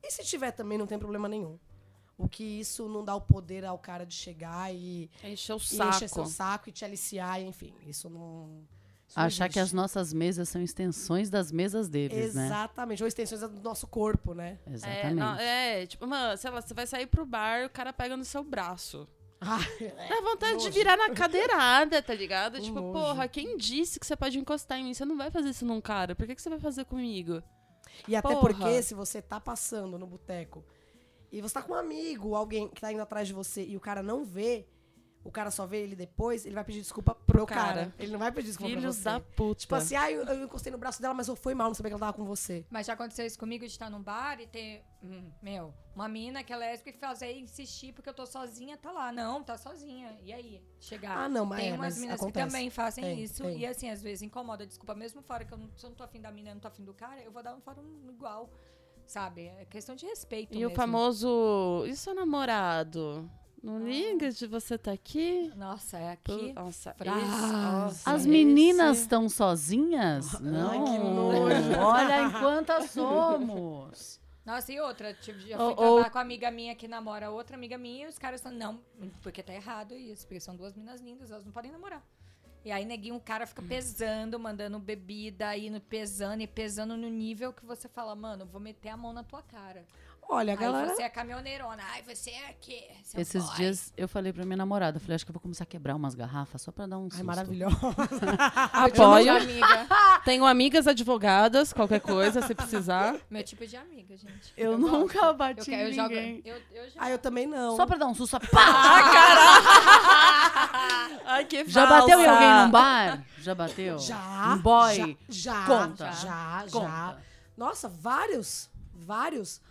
[SPEAKER 5] E se tiver também, não tem problema nenhum. O que isso não dá o poder ao cara de chegar e,
[SPEAKER 3] Encher o saco.
[SPEAKER 5] encher seu saco e te aliciar, enfim. Isso não. isso não
[SPEAKER 4] Achar que as nossas mesas são extensões das mesas deles, né?
[SPEAKER 5] Exatamente. Ou extensões do nosso corpo, né?
[SPEAKER 3] É,
[SPEAKER 4] Exatamente.
[SPEAKER 3] não, é, tipo, mano, sei lá, você vai sair pro bar, o cara pega no seu braço.
[SPEAKER 5] Ai,
[SPEAKER 3] Dá vontade de
[SPEAKER 5] nojo.
[SPEAKER 3] virar na cadeirada, tá ligado? [LAUGHS]
[SPEAKER 5] Um
[SPEAKER 3] tipo,
[SPEAKER 5] nojo.
[SPEAKER 3] porra, quem disse que você pode encostar em mim? Você não vai fazer isso num cara. Por que, que você vai fazer comigo?
[SPEAKER 5] E até
[SPEAKER 3] Porra.
[SPEAKER 5] porque, se você tá passando no boteco e você tá com um amigo, alguém que tá indo atrás de você e o cara não vê, o cara só vê ele depois, ele vai pedir desculpa pro, cara.
[SPEAKER 3] cara.
[SPEAKER 5] Ele não vai pedir desculpa
[SPEAKER 3] Filhos
[SPEAKER 5] pra você.
[SPEAKER 3] da puta.
[SPEAKER 5] Tipo assim, ah, eu, eu encostei no braço dela, mas eu fui mal, não sabia que ela tava com você.
[SPEAKER 2] Mas já aconteceu isso comigo de estar num bar e ter, hum, meu, uma mina que é lésbica e fazer insistir porque eu tô sozinha, tá lá. Não, tá sozinha. E aí? Chegar.
[SPEAKER 5] Ah, não, mas
[SPEAKER 2] Tem
[SPEAKER 5] é,
[SPEAKER 2] umas
[SPEAKER 5] mas
[SPEAKER 2] minas
[SPEAKER 5] acontece.
[SPEAKER 2] que também fazem
[SPEAKER 5] Tem,
[SPEAKER 2] isso.
[SPEAKER 5] tem.
[SPEAKER 2] E assim, às vezes incomoda. Desculpa, mesmo fora que eu não, se eu não tô afim da mina, eu não tô afim do cara, eu vou dar um fora um igual. Sabe? É questão de respeito.
[SPEAKER 3] E
[SPEAKER 2] mesmo.
[SPEAKER 3] o famoso. E seu namorado? Não liga de você tá aqui?
[SPEAKER 2] Nossa, é aqui.
[SPEAKER 3] Nossa,
[SPEAKER 2] frase.
[SPEAKER 3] nossa,
[SPEAKER 4] As meninas estão sozinhas? Não.
[SPEAKER 5] que nojo.
[SPEAKER 4] Olha em quantas somos.
[SPEAKER 2] Nossa, e outra, tipo, já
[SPEAKER 3] Ou-
[SPEAKER 2] fui
[SPEAKER 3] ou-
[SPEAKER 2] trabalhar com uma amiga minha que namora outra amiga minha e os caras estão, não, porque tá errado isso, porque são duas meninas lindas, elas não podem namorar. E aí, neguinho, um cara fica pesando, mandando bebida, indo pesando e pesando no nível que você fala, mano, vou meter a mão na tua cara.
[SPEAKER 5] Olha, a
[SPEAKER 2] Aí
[SPEAKER 5] galera.
[SPEAKER 2] você é caminhoneirona, ai, você é seu
[SPEAKER 4] Esses
[SPEAKER 2] boy.
[SPEAKER 4] dias eu falei pra minha namorada, eu falei, acho que eu vou começar a quebrar umas garrafas só pra dar um susto. [LAUGHS]
[SPEAKER 5] Ai, maravilhosa.
[SPEAKER 2] Tipo
[SPEAKER 3] Apoio.
[SPEAKER 2] amiga. [LAUGHS]
[SPEAKER 3] Tenho amigas advogadas, ququalquer coisa, se precisar.
[SPEAKER 2] Meu tipo de amiga, gente.
[SPEAKER 4] Eu,
[SPEAKER 2] gosto.
[SPEAKER 4] nunca
[SPEAKER 2] Eu,
[SPEAKER 4] bati
[SPEAKER 2] quero, eu
[SPEAKER 4] em
[SPEAKER 2] jogo.
[SPEAKER 4] ninguém.
[SPEAKER 2] Eu, eu já.
[SPEAKER 5] ah, eu também não.
[SPEAKER 4] Só pra dar um susto, [LAUGHS] só pá!
[SPEAKER 3] Ai, que
[SPEAKER 4] Já bateu em alguém num bar? Já bateu?
[SPEAKER 5] Já.
[SPEAKER 4] Um boy?
[SPEAKER 5] Já. Já.
[SPEAKER 4] Conta.
[SPEAKER 5] Já, já.
[SPEAKER 4] Conta.
[SPEAKER 5] Nossa, vários. Vários.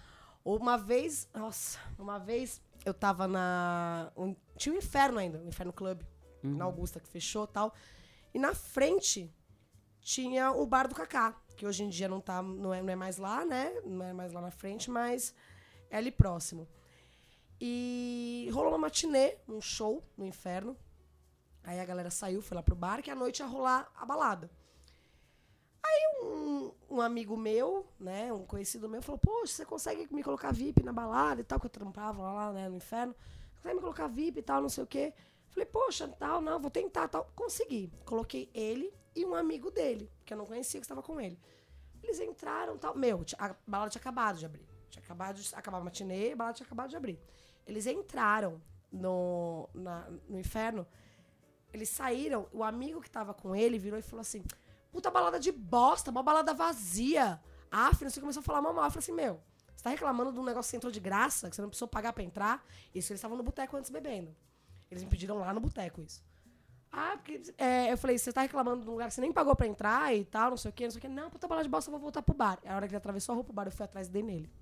[SPEAKER 5] Uma vez. Nossa, uma vez eu tava na. um- tinha o Inferno ainda, o Inferno Club, na Augusta, que fechou e tal. E na frente tinha o bar do Cacá, que hoje em dia não, tá, não, é, não é mais lá, né? Não é mais lá na frente, mas é ali próximo. E rolou uma matinê, um show no Inferno. Aí a galera saiu, foi lá pro bar, que à noite ia rolar a balada. Aí um, um amigo meu, né, um conhecido meu, falou, poxa, você consegue me colocar VIP na balada e tal, que eu trampava lá, né, no Inferno? Consegue me colocar VIP e tal, não sei o quê. Falei, poxa, tal, não, vou tentar, tal. Consegui. Coloquei ele e um amigo dele, que eu não conhecia, que estava com ele. Eles entraram tal. Meu, a balada tinha acabado de abrir. Tinha acabado de acabar a matinê, a balada tinha acabado de abrir. Eles entraram no, na- no inferno. Eles saíram, o amigo que tava com ele virou e falou assim: Puta balada de bosta, uma balada vazia. Af, não sei, começou a falar mal mal. Eu falei assim: Meu, você tá reclamando de um negócio que você entrou de graça, que você não precisou pagar pra entrar? Isso eles estavam no boteco antes bebendo. Eles me pediram lá no boteco isso. Ah, porque. é, eu falei, você tá reclamando de um lugar que você nem pagou pra entrar e tal, não sei o quê, não sei o quê. Não, puta balada de bosta, eu vou voltar pro bar. A hora que ele atravessou a rua pro bar, eu fui atrás e dei nele.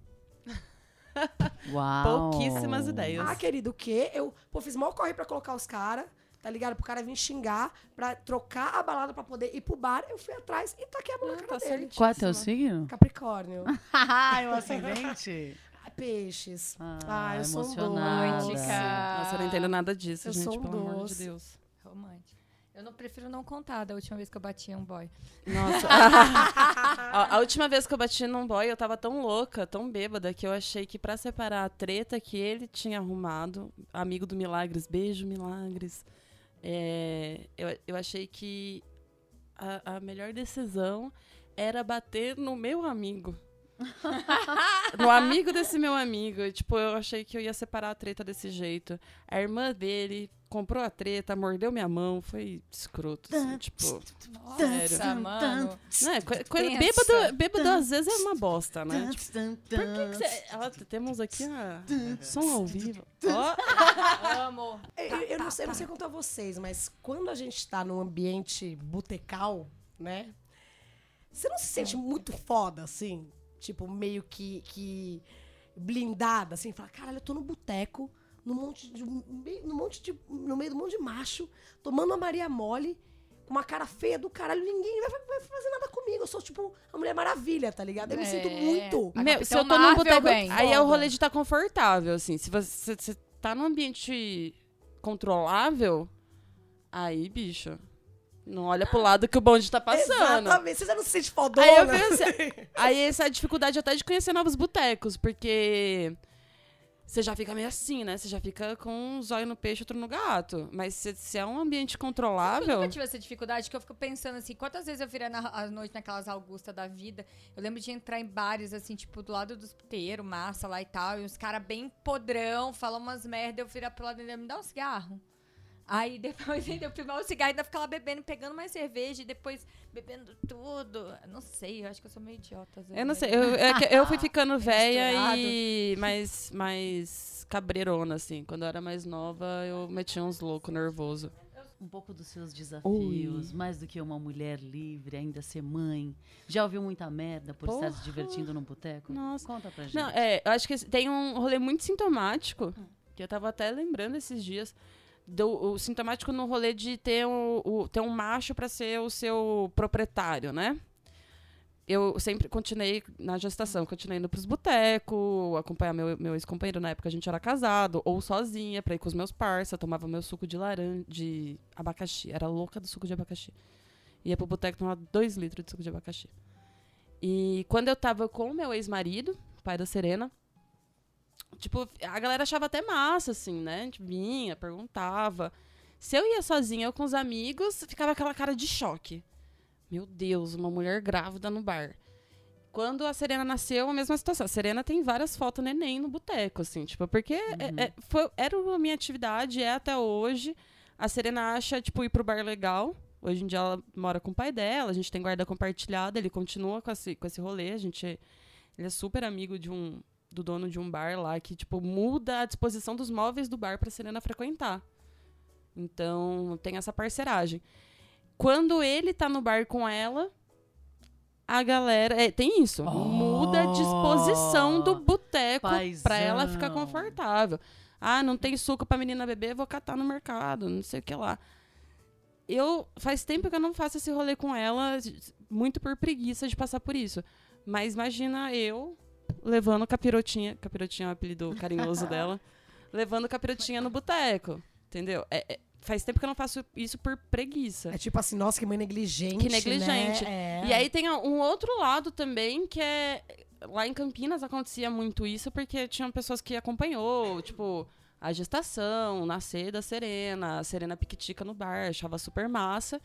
[SPEAKER 5] [LAUGHS]
[SPEAKER 4] Uau.
[SPEAKER 3] Pouquíssimas ideias.
[SPEAKER 5] Ah, querido, o quê? Eu, pô, fiz mal corre pra colocar os caras, tá ligado? Pro cara vir xingar, pra trocar a balada pra poder ir pro bar. Eu fui atrás e taquei a mão na
[SPEAKER 3] Ah,
[SPEAKER 5] cara
[SPEAKER 3] tá
[SPEAKER 5] dele.
[SPEAKER 4] Qual é teu signo?
[SPEAKER 5] Capricórnio.
[SPEAKER 4] Ai, o ascendente.
[SPEAKER 5] Ah, Peixes.
[SPEAKER 4] Ah,
[SPEAKER 5] Ah, eu sou um
[SPEAKER 4] emocionada.
[SPEAKER 5] doce.
[SPEAKER 3] Nossa, eu não entendo nada disso,
[SPEAKER 5] Eu
[SPEAKER 3] gente,
[SPEAKER 5] sou um
[SPEAKER 3] pelo amor de
[SPEAKER 5] doce.
[SPEAKER 3] Deus.
[SPEAKER 2] Romântico. Eu não prefiro não contar da última vez que eu bati em um boy.
[SPEAKER 3] Nossa. [LAUGHS] a, a última vez que eu bati num boy, eu tava tão louca, tão bêbada, que eu achei que pra separar a treta que ele tinha arrumado, amigo do Milagres, beijo, Milagres, é, eu, eu achei que a, a melhor decisão era bater no meu amigo. [LAUGHS] no amigo desse meu amigo. Tipo, eu achei que eu ia separar a treta desse jeito. A irmã dele comprou a treta, mordeu minha mão. Foi escroto, assim, tipo...
[SPEAKER 2] Nossa,
[SPEAKER 3] Sério.
[SPEAKER 2] mano.
[SPEAKER 3] Não, é, coi- coi-
[SPEAKER 2] Tensa.
[SPEAKER 3] bêbado, bêbado às vezes é uma bosta, né? Tipo, por que, que você. Ela, temos aqui a som ao vivo.
[SPEAKER 2] Amo.
[SPEAKER 5] Eu, eu não sei, eu não sei quanto a vocês, mas quando a gente tá num ambiente botecal, né? Você não se sente muito foda, assim? Tipo, meio que, que blindada, assim? Fala, caralho, eu tô no boteco, no monte de, no monte de, no meio do monte de macho, tomando uma Maria Mole, com uma cara feia do caralho, ninguém vai, vai fazer nada comigo. Eu sou, tipo, a Mulher Maravilha, tá ligado? Eu me sinto
[SPEAKER 2] É.
[SPEAKER 5] muito.
[SPEAKER 2] A
[SPEAKER 3] Meu, se eu tô num boteco.
[SPEAKER 2] bem.
[SPEAKER 3] Aí é o rolê de estar confortável, assim. Se você, você tá num ambiente controlável, aí, bicho. Não olha pro lado que o bonde tá passando.
[SPEAKER 5] Exatamente. Você já não se sente fodona?
[SPEAKER 3] Aí eu penso, [LAUGHS] aí essa é a dificuldade até de conhecer novos botecos, porque você já fica meio assim, né? Você já fica com um zóio no peixe, outro no gato. Mas se, se é um ambiente
[SPEAKER 2] Eu
[SPEAKER 3] controlável.
[SPEAKER 2] nunca tive essa dificuldade que eu fico pensando assim, quantas vezes eu virei na, à noite naquelas Augusta da vida. Eu lembro de entrar em bares, assim, tipo, do lado dos puteiros, massa lá e tal, e os caras bem podrão, falam umas merda, eu virar pro lado dele, me dá um cigarro. Aí depois [LAUGHS] ainda eu fumar o cigarro e ainda ficar lá bebendo, pegando mais cerveja e depois bebendo tudo. Não sei, eu acho que eu sou meio idiota.
[SPEAKER 3] Eu não sei, eu, é eu fui [LAUGHS] ficando velha e mais, mais cabreirona, assim. Quando eu era mais nova, eu metia uns loucos nervoso.
[SPEAKER 4] Um pouco dos seus desafios, mais do que uma mulher livre, ainda ser mãe. Já ouviu muita merda por estar se
[SPEAKER 3] Porra.
[SPEAKER 4] divertindo num boteco?
[SPEAKER 3] Nossa.
[SPEAKER 4] Conta pra gente.
[SPEAKER 3] Não, é, eu acho que tem um rolê muito sintomático, que eu tava até lembrando esses dias. Do, o sintomático no rolê de ter, o, o- ter um macho pra ser o seu proprietário, né? Eu sempre continuei na gestação, continuei indo pros botecos, acompanhar meu, meu ex-companheiro, na época a gente era casado, ou sozinha, pra ir com os meus parça, tomava meu suco de laranja, de abacaxi, era louca do suco de abacaxi. Ia pro boteco tomar dois litros de suco de abacaxi. E quando eu tava com o meu ex-marido, pai da Serena, tipo, a galera achava até massa, assim, né? A gente vinha, perguntava. Se eu ia sozinha ou com os amigos, ficava aquela cara de choque. Meu Deus, uma mulher grávida no bar. Quando a Serena nasceu, a mesma situação. A Serena tem várias fotos neném no boteco, assim, tipo, porque é- é- foi- era a minha atividade, é até hoje. A Serena acha, tipo, ir pro bar legal. Hoje em dia ela mora com o pai dela, a gente tem guarda compartilhada, ele continua com esse, com esse rolê, a gente ele é super amigo de um do dono de um bar lá que tipo muda a disposição dos móveis do bar para Serena frequentar. Então, tem essa parceragem. Quando ele tá no bar com ela, a galera, é, tem isso, muda a disposição do boteco pra ela ficar confortável. Ah, não tem suco pra menina beber, vou catar no mercado, não sei o que lá. Eu faz tempo que eu não faço esse rolê com ela, muito por preguiça de passar por isso. Mas imagina eu levando capirotinha, capirotinha é o apelido carinhoso [LAUGHS] dela, levando capirotinha no boteco, entendeu? É- é- faz tempo que eu não faço isso por preguiça.
[SPEAKER 5] É tipo assim, nossa, que mãe negligente.
[SPEAKER 3] Que negligente.
[SPEAKER 5] Né? É.
[SPEAKER 3] E aí tem um outro lado também, que é. Lá em Campinas acontecia muito isso, porque tinham pessoas que acompanhou, tipo, a gestação, o nascer da Serena, a Serena Piquitica no bar, achava super massa.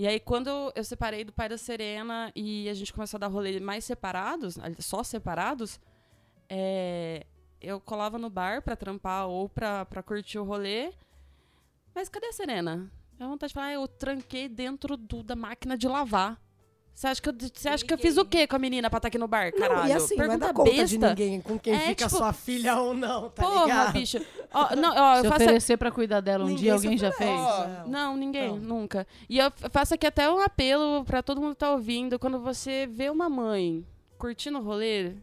[SPEAKER 3] E aí, quando eu separei do pai da Serena e a gente começou a dar rolê mais separados, só separados, é, eu colava no bar pra trampar ou pra, pra curtir o rolê. Mas cadê a Serena? Eu vontade de falar, ah, eu tranquei dentro do, da máquina de lavar. Você acha, que eu, você acha que eu fiz o quê com a menina pra estar aqui no bar, caralho?
[SPEAKER 5] Não, e assim, não vai
[SPEAKER 3] Pergunta
[SPEAKER 5] dar conta
[SPEAKER 3] besta.
[SPEAKER 5] de ninguém com quem
[SPEAKER 3] É,
[SPEAKER 5] fica
[SPEAKER 3] tipo,
[SPEAKER 5] sua filha ou não, tá
[SPEAKER 3] Porra,
[SPEAKER 5] ligado?
[SPEAKER 3] bicho. Ó, não, ó,
[SPEAKER 4] Se
[SPEAKER 3] eu faço...
[SPEAKER 4] oferecer pra cuidar dela um
[SPEAKER 5] Ninguém
[SPEAKER 4] dia,
[SPEAKER 5] se
[SPEAKER 4] alguém já fez?
[SPEAKER 3] Não, ninguém,
[SPEAKER 5] Não.
[SPEAKER 3] nunca. E eu faço aqui até um apelo pra todo mundo que tá ouvindo. Quando você vê uma mãe curtindo o rolê,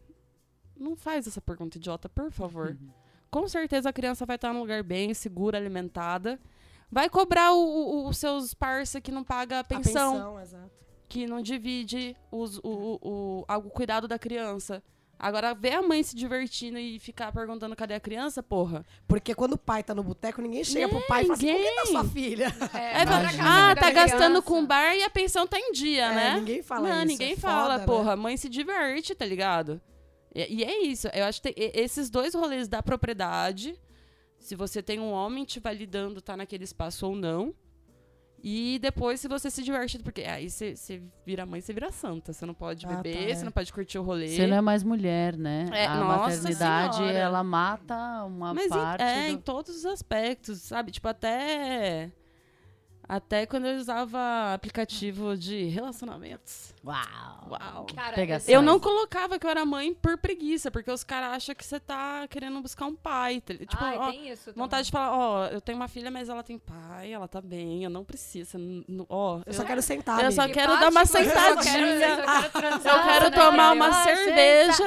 [SPEAKER 3] não faz essa pergunta idiota, por favor.
[SPEAKER 5] Uhum.
[SPEAKER 3] Com certeza a criança vai estar num lugar bem segura, alimentada. Vai cobrar os seus parça que não paga a
[SPEAKER 5] A
[SPEAKER 3] pensão,
[SPEAKER 5] pensão, exato.
[SPEAKER 3] Que não divide os, o, o, o, o cuidado da criança. Agora, ver a mãe se divertindo e ficar perguntando cadê a criança, porra.
[SPEAKER 5] Porque quando o pai tá no boteco, ninguém chega pro pai e fala assim,
[SPEAKER 3] Ninguém.
[SPEAKER 5] por que tá sua filha?
[SPEAKER 3] É,
[SPEAKER 4] Imagina.
[SPEAKER 3] ah, tá
[SPEAKER 2] criança.
[SPEAKER 3] gastando com bar e a pensão tá em dia,
[SPEAKER 5] É,
[SPEAKER 3] né?
[SPEAKER 5] ninguém fala
[SPEAKER 3] Não,
[SPEAKER 5] isso,
[SPEAKER 3] ninguém
[SPEAKER 5] é
[SPEAKER 3] fala,
[SPEAKER 5] foda, né?
[SPEAKER 3] porra. Mãe se diverte, tá ligado? E, e é isso. Eu acho que tem- esses dois rolês da propriedade, se você tem um homem te validando tá naquele espaço ou não. E depois, se você se diverte, porque aí você vira mãe, você vira santa. Você não pode
[SPEAKER 5] Ah,
[SPEAKER 3] beber,
[SPEAKER 5] tá, é.
[SPEAKER 3] você não pode curtir o rolê.
[SPEAKER 4] Você não é mais mulher, né?
[SPEAKER 3] É,
[SPEAKER 4] a
[SPEAKER 3] nossa
[SPEAKER 4] maternidade,
[SPEAKER 3] senhora.
[SPEAKER 4] ela mata uma
[SPEAKER 3] Mas em,
[SPEAKER 4] parte
[SPEAKER 3] é,
[SPEAKER 4] do...
[SPEAKER 3] em todos os aspectos, sabe? Tipo, até. Até quando eu usava aplicativo de relacionamentos.
[SPEAKER 4] Uau!
[SPEAKER 3] Uau.
[SPEAKER 2] Cara.
[SPEAKER 3] Eu não colocava que eu era mãe por preguiça, porque os caras acham que você tá querendo buscar um pai. tá- Tipo,
[SPEAKER 2] Ai,
[SPEAKER 3] ó,
[SPEAKER 2] tem isso
[SPEAKER 3] vontade de falar, ó, eu tenho uma filha, mas ela tem pai, ela tá bem, eu não preciso. Ó,
[SPEAKER 5] Eu só quero sentar,
[SPEAKER 3] eu só
[SPEAKER 5] amiga.
[SPEAKER 3] quero dar uma
[SPEAKER 2] eu
[SPEAKER 3] sentadinha.
[SPEAKER 2] eu só quero
[SPEAKER 3] Eu tomar uma
[SPEAKER 4] Vai
[SPEAKER 3] cerveja.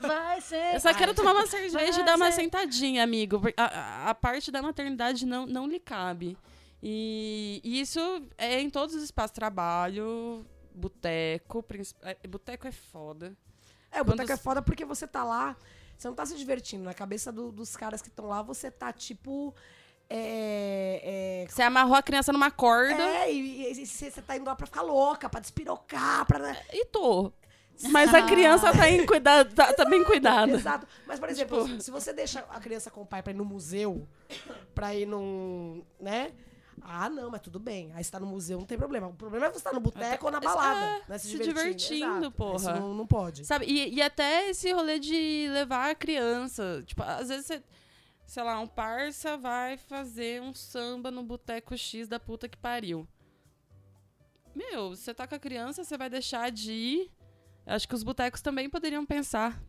[SPEAKER 4] Vai ser.
[SPEAKER 3] Eu só quero tomar uma cerveja e dar uma sentadinha, amigo. A, a- a parte da maternidade não, não lhe cabe. E, e isso é em todos os espaços de trabalho, boteco. é, Boteco é foda.
[SPEAKER 5] É, o
[SPEAKER 3] Quando
[SPEAKER 5] boteco é foda porque você tá lá, você não tá se divertindo. Na cabeça do- dos caras que estão lá, você tá tipo. É.
[SPEAKER 3] Você amarrou a criança numa
[SPEAKER 5] É,
[SPEAKER 3] corda
[SPEAKER 5] é e, você tá indo lá pra ficar louca, pra despirocar, pra.
[SPEAKER 3] e tô. Mas a criança tá, em cuidado, tá, tá bem cuidada.
[SPEAKER 5] Exato. Mas, por exemplo,
[SPEAKER 3] Tipo-
[SPEAKER 5] se você deixa a criança com o pai pra ir no museu, pra ir num. né? Ah, não, mas tudo bem. Aí você tá no museu, não tem problema. O problema é você estar no boteco ou na balada.
[SPEAKER 3] É,
[SPEAKER 5] né?
[SPEAKER 3] se divertindo,
[SPEAKER 5] Exato.
[SPEAKER 3] porra.
[SPEAKER 5] Isso não, não pode.
[SPEAKER 3] Sabe? E, e até esse rolê de levar a criança. Tipo, às vezes você. Sei lá, um parça vai fazer um samba no boteco X da puta que pariu. Meu, você tá com a criança, você vai deixar de ir. Acho que os botecos também poderiam pensar.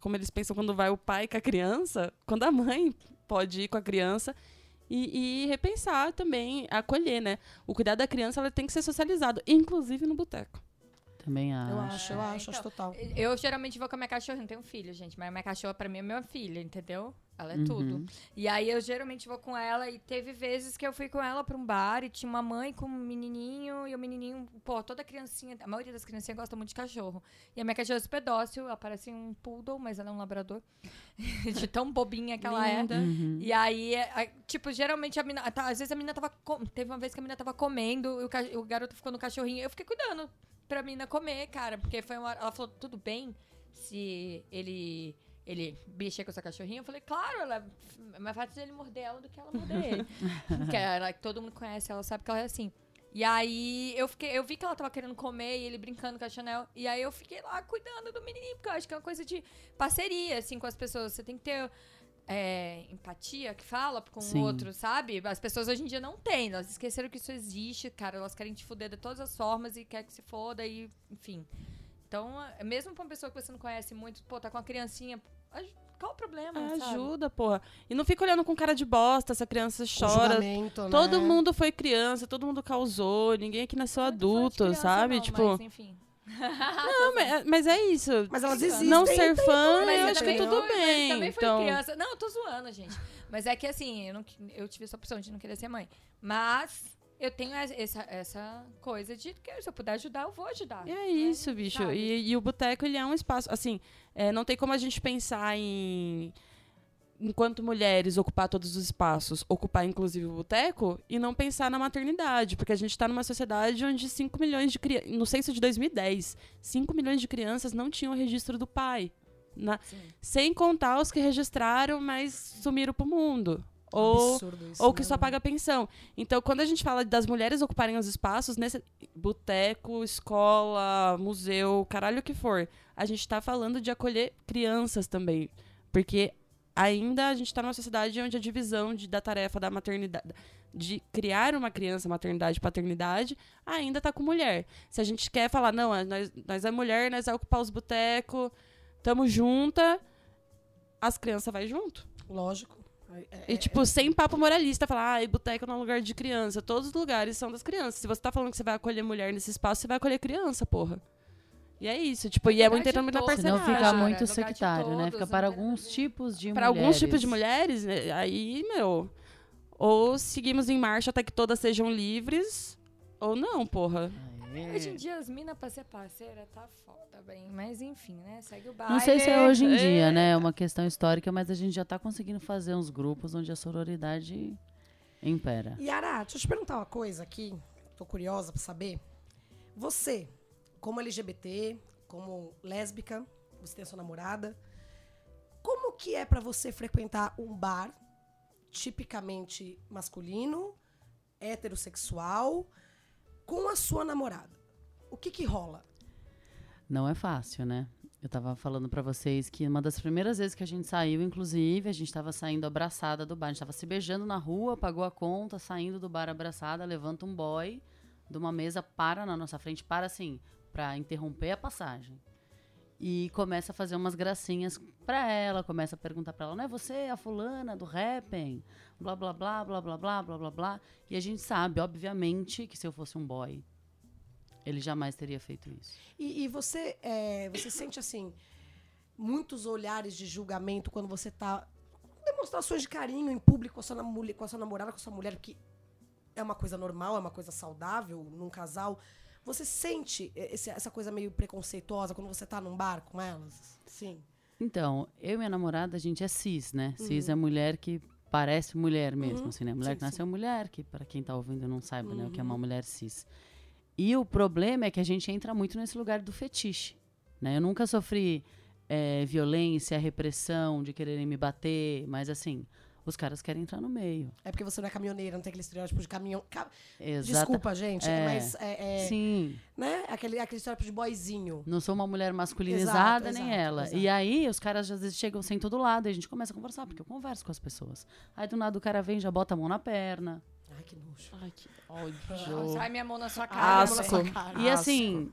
[SPEAKER 3] Como eles pensam quando vai o pai com a criança, quando a mãe pode ir com a criança. E, e repensar também, acolher, né? O cuidado da criança ela tem que ser socializado, inclusive no boteco.
[SPEAKER 4] Também acho.
[SPEAKER 5] Eu acho, eu
[SPEAKER 2] É,
[SPEAKER 5] acho, acho
[SPEAKER 2] então,
[SPEAKER 5] total.
[SPEAKER 2] Eu geralmente vou com a minha cachorra, não tenho filho, gente, mas a minha cachorra pra mim é minha filha, entendeu? Ela é
[SPEAKER 4] Uhum.
[SPEAKER 2] tudo. E aí eu geralmente vou com ela e teve vezes que eu fui com ela pra um bar e tinha uma mãe com um menininho e o menininho, pô, toda criancinha, a maioria das criancinhas gosta muito de cachorro. E a minha cachorra é super dócil, ela parece um poodle, mas ela é um labrador. [LAUGHS] de tão bobinha que ela é.
[SPEAKER 4] Uhum.
[SPEAKER 2] E aí, é, a- tipo, geralmente a mina. tá, às vezes a menina tava. teve uma vez que a menina tava comendo e o, o garoto ficou no cachorrinho. Eu fiquei cuidando pra menina comer, cara. Porque foi uma. Ela falou, tudo bem se ele. Ele mexer com essa cachorrinha? Eu falei, claro, ela, é mais fácil ele morder ela do que ela morder ele. [LAUGHS] Porque ela, todo mundo conhece, ela sabe que ela é assim. E aí eu fiquei, eu vi que ela tava querendo comer e ele brincando com a Chanel. E aí eu fiquei lá cuidando do menininho, porque eu acho que é uma coisa de parceria, assim, com as pessoas. Você tem que ter é, empatia que fala com
[SPEAKER 4] Sim.
[SPEAKER 2] o outro, sabe? As pessoas hoje em dia não têm, elas esqueceram que isso existe, cara. Elas querem te fuder de todas as formas e quer que se foda e, enfim. Então, é- mesmo pra uma pessoa que você não conhece muito, pô, tá com uma criancinha, qual o problema, sabe?
[SPEAKER 3] Ajuda, porra. E não fica olhando com cara de bosta se a criança chora.
[SPEAKER 5] Né?
[SPEAKER 3] Todo mundo foi criança, todo mundo causou, ninguém aqui nasceu
[SPEAKER 2] Muito
[SPEAKER 3] adulto,
[SPEAKER 2] criança,
[SPEAKER 3] sabe?
[SPEAKER 2] não,
[SPEAKER 3] tipo,
[SPEAKER 2] Mas, enfim. [LAUGHS]
[SPEAKER 3] não, mas, mas é isso.
[SPEAKER 5] Mas elas existem.
[SPEAKER 3] não ser fã,
[SPEAKER 2] Mas
[SPEAKER 3] eu acho que tudo
[SPEAKER 2] mas
[SPEAKER 3] bem.
[SPEAKER 2] também fui
[SPEAKER 3] então,
[SPEAKER 2] criança. Não, eu tô zoando, gente. Mas é que assim, eu, não, eu tive essa opção de não querer ser mãe. Mas eu tenho es- essa, essa coisa de que se eu puder ajudar, eu vou ajudar.
[SPEAKER 3] é isso, bicho. E, e o boteco, ele é um espaço, assim, é, não tem como a gente pensar em enquanto mulheres ocupar todos os espaços, ocupar inclusive o boteco e não pensar na maternidade, porque a gente está numa sociedade onde 5 milhões de crianças, no censo de 2010, 5 milhões de crianças não tinham registro do pai. na- sem contar os que registraram, mas sumiram pro mundo. Ou,
[SPEAKER 5] isso,
[SPEAKER 3] ou que
[SPEAKER 5] né,
[SPEAKER 3] só paga pensão. Então, quando a gente fala das mulheres ocuparem os espaços, nesse boteco, escola, museu, caralho o que for, a gente tá falando de acolher crianças também. Porque ainda a gente tá numa sociedade onde a divisão de, da tarefa da maternidade, de criar uma criança, maternidade paternidade, ainda tá com mulher. Se a gente quer falar, não, é- nós, nós é mulher, nós vai ocupar os botecos, tamo junta, as crianças vai junto.
[SPEAKER 5] Lógico. É-
[SPEAKER 3] E, tipo, sem papo moralista, falar, ai, boteco não é um lugar de criança. Todos os lugares são das crianças. Se você tá falando que você vai acolher mulher nesse espaço, você vai acolher criança, porra. E é isso, tipo, e é muito entrando na
[SPEAKER 4] Senão
[SPEAKER 3] parcelagem.
[SPEAKER 4] fica muito sectário, né?
[SPEAKER 2] todos,
[SPEAKER 4] Fica para
[SPEAKER 2] né?
[SPEAKER 4] alguns tipos de
[SPEAKER 3] Pra
[SPEAKER 4] mulheres.
[SPEAKER 3] alguns tipos de mulheres, né, aí, meu. Ou seguimos em marcha até que todas sejam livres, ou não, porra.
[SPEAKER 4] Aê.
[SPEAKER 2] Hoje em dia as minas pra ser parceira tá foda, bem. Mas enfim, né? Segue o baile.
[SPEAKER 4] Não sei se é hoje em dia, né? É uma questão histórica, mas a gente já tá conseguindo fazer uns grupos onde a sororidade impera.
[SPEAKER 5] Yara, deixa eu te perguntar uma coisa aqui. Tô curiosa pra saber. Você, como LGBT, como lésbica, você tem a sua namorada. Como que é pra você frequentar um bar tipicamente masculino, heterossexual, com a sua namorada? O que que rola?
[SPEAKER 4] Não é fácil, né? Eu tava falando pra vocês que uma das primeiras vezes que a gente saiu, inclusive, a gente tava saindo abraçada do bar. A gente tava se beijando na rua, pagou a conta, saindo do bar abraçada, levanta um boy de uma mesa, para na nossa frente, para assim, pra interromper a passagem. E começa a fazer umas gracinhas pra ela, começa a perguntar pra ela, não é você a fulana do rapping? Blá, blá, blá, blá, blá, blá, blá, blá, blá. E a gente sabe, obviamente, que se eu fosse um boy, ele jamais teria feito isso.
[SPEAKER 5] E, e você, é, você [COUGHS] sente assim muitos olhares de julgamento quando você tá demonstrações de carinho em público com a sua, com a sua namorada, com a sua mulher, que é uma coisa normal, é uma coisa saudável num casal. Você sente esse- essa coisa meio preconceituosa quando você tá num bar com elas? Sim.
[SPEAKER 4] Então, eu e minha namorada, a gente é cis, né? Cis
[SPEAKER 5] Uhum.
[SPEAKER 4] é mulher que parece mulher mesmo,
[SPEAKER 5] Uhum.
[SPEAKER 4] assim, né? Mulher
[SPEAKER 5] Sim,
[SPEAKER 4] que nasceu mulher, que para quem tá ouvindo não saiba, né, o que é uma
[SPEAKER 5] Uhum.
[SPEAKER 4] mulher cis. E o problema é que a gente entra muito nesse lugar do fetiche, né? Eu nunca sofri eh, violência, repressão, de quererem me bater, mas assim, os caras querem entrar no meio.
[SPEAKER 5] É porque você não é caminhoneira, não tem aquele estereótipo de caminhão. ca- Desculpa, gente,
[SPEAKER 4] É.
[SPEAKER 5] mas é, é,
[SPEAKER 4] Sim.
[SPEAKER 5] né? Aquele, aquele estereótipo de boyzinho.
[SPEAKER 4] Não sou uma mulher masculinizada,
[SPEAKER 5] Exato,
[SPEAKER 4] nem
[SPEAKER 5] exato,
[SPEAKER 4] ela.
[SPEAKER 5] exato.
[SPEAKER 4] E aí, os caras às vezes chegam sem todo lado, e a gente começa a conversar, porque eu converso com as pessoas. Aí do nada o cara vem, já bota a mão na perna.
[SPEAKER 5] Ai, que nojo.
[SPEAKER 3] Ai, que ódio.
[SPEAKER 2] Sai minha mão na sua
[SPEAKER 5] Ai,
[SPEAKER 2] cara.
[SPEAKER 5] minha mão na sua cara.
[SPEAKER 4] E assim,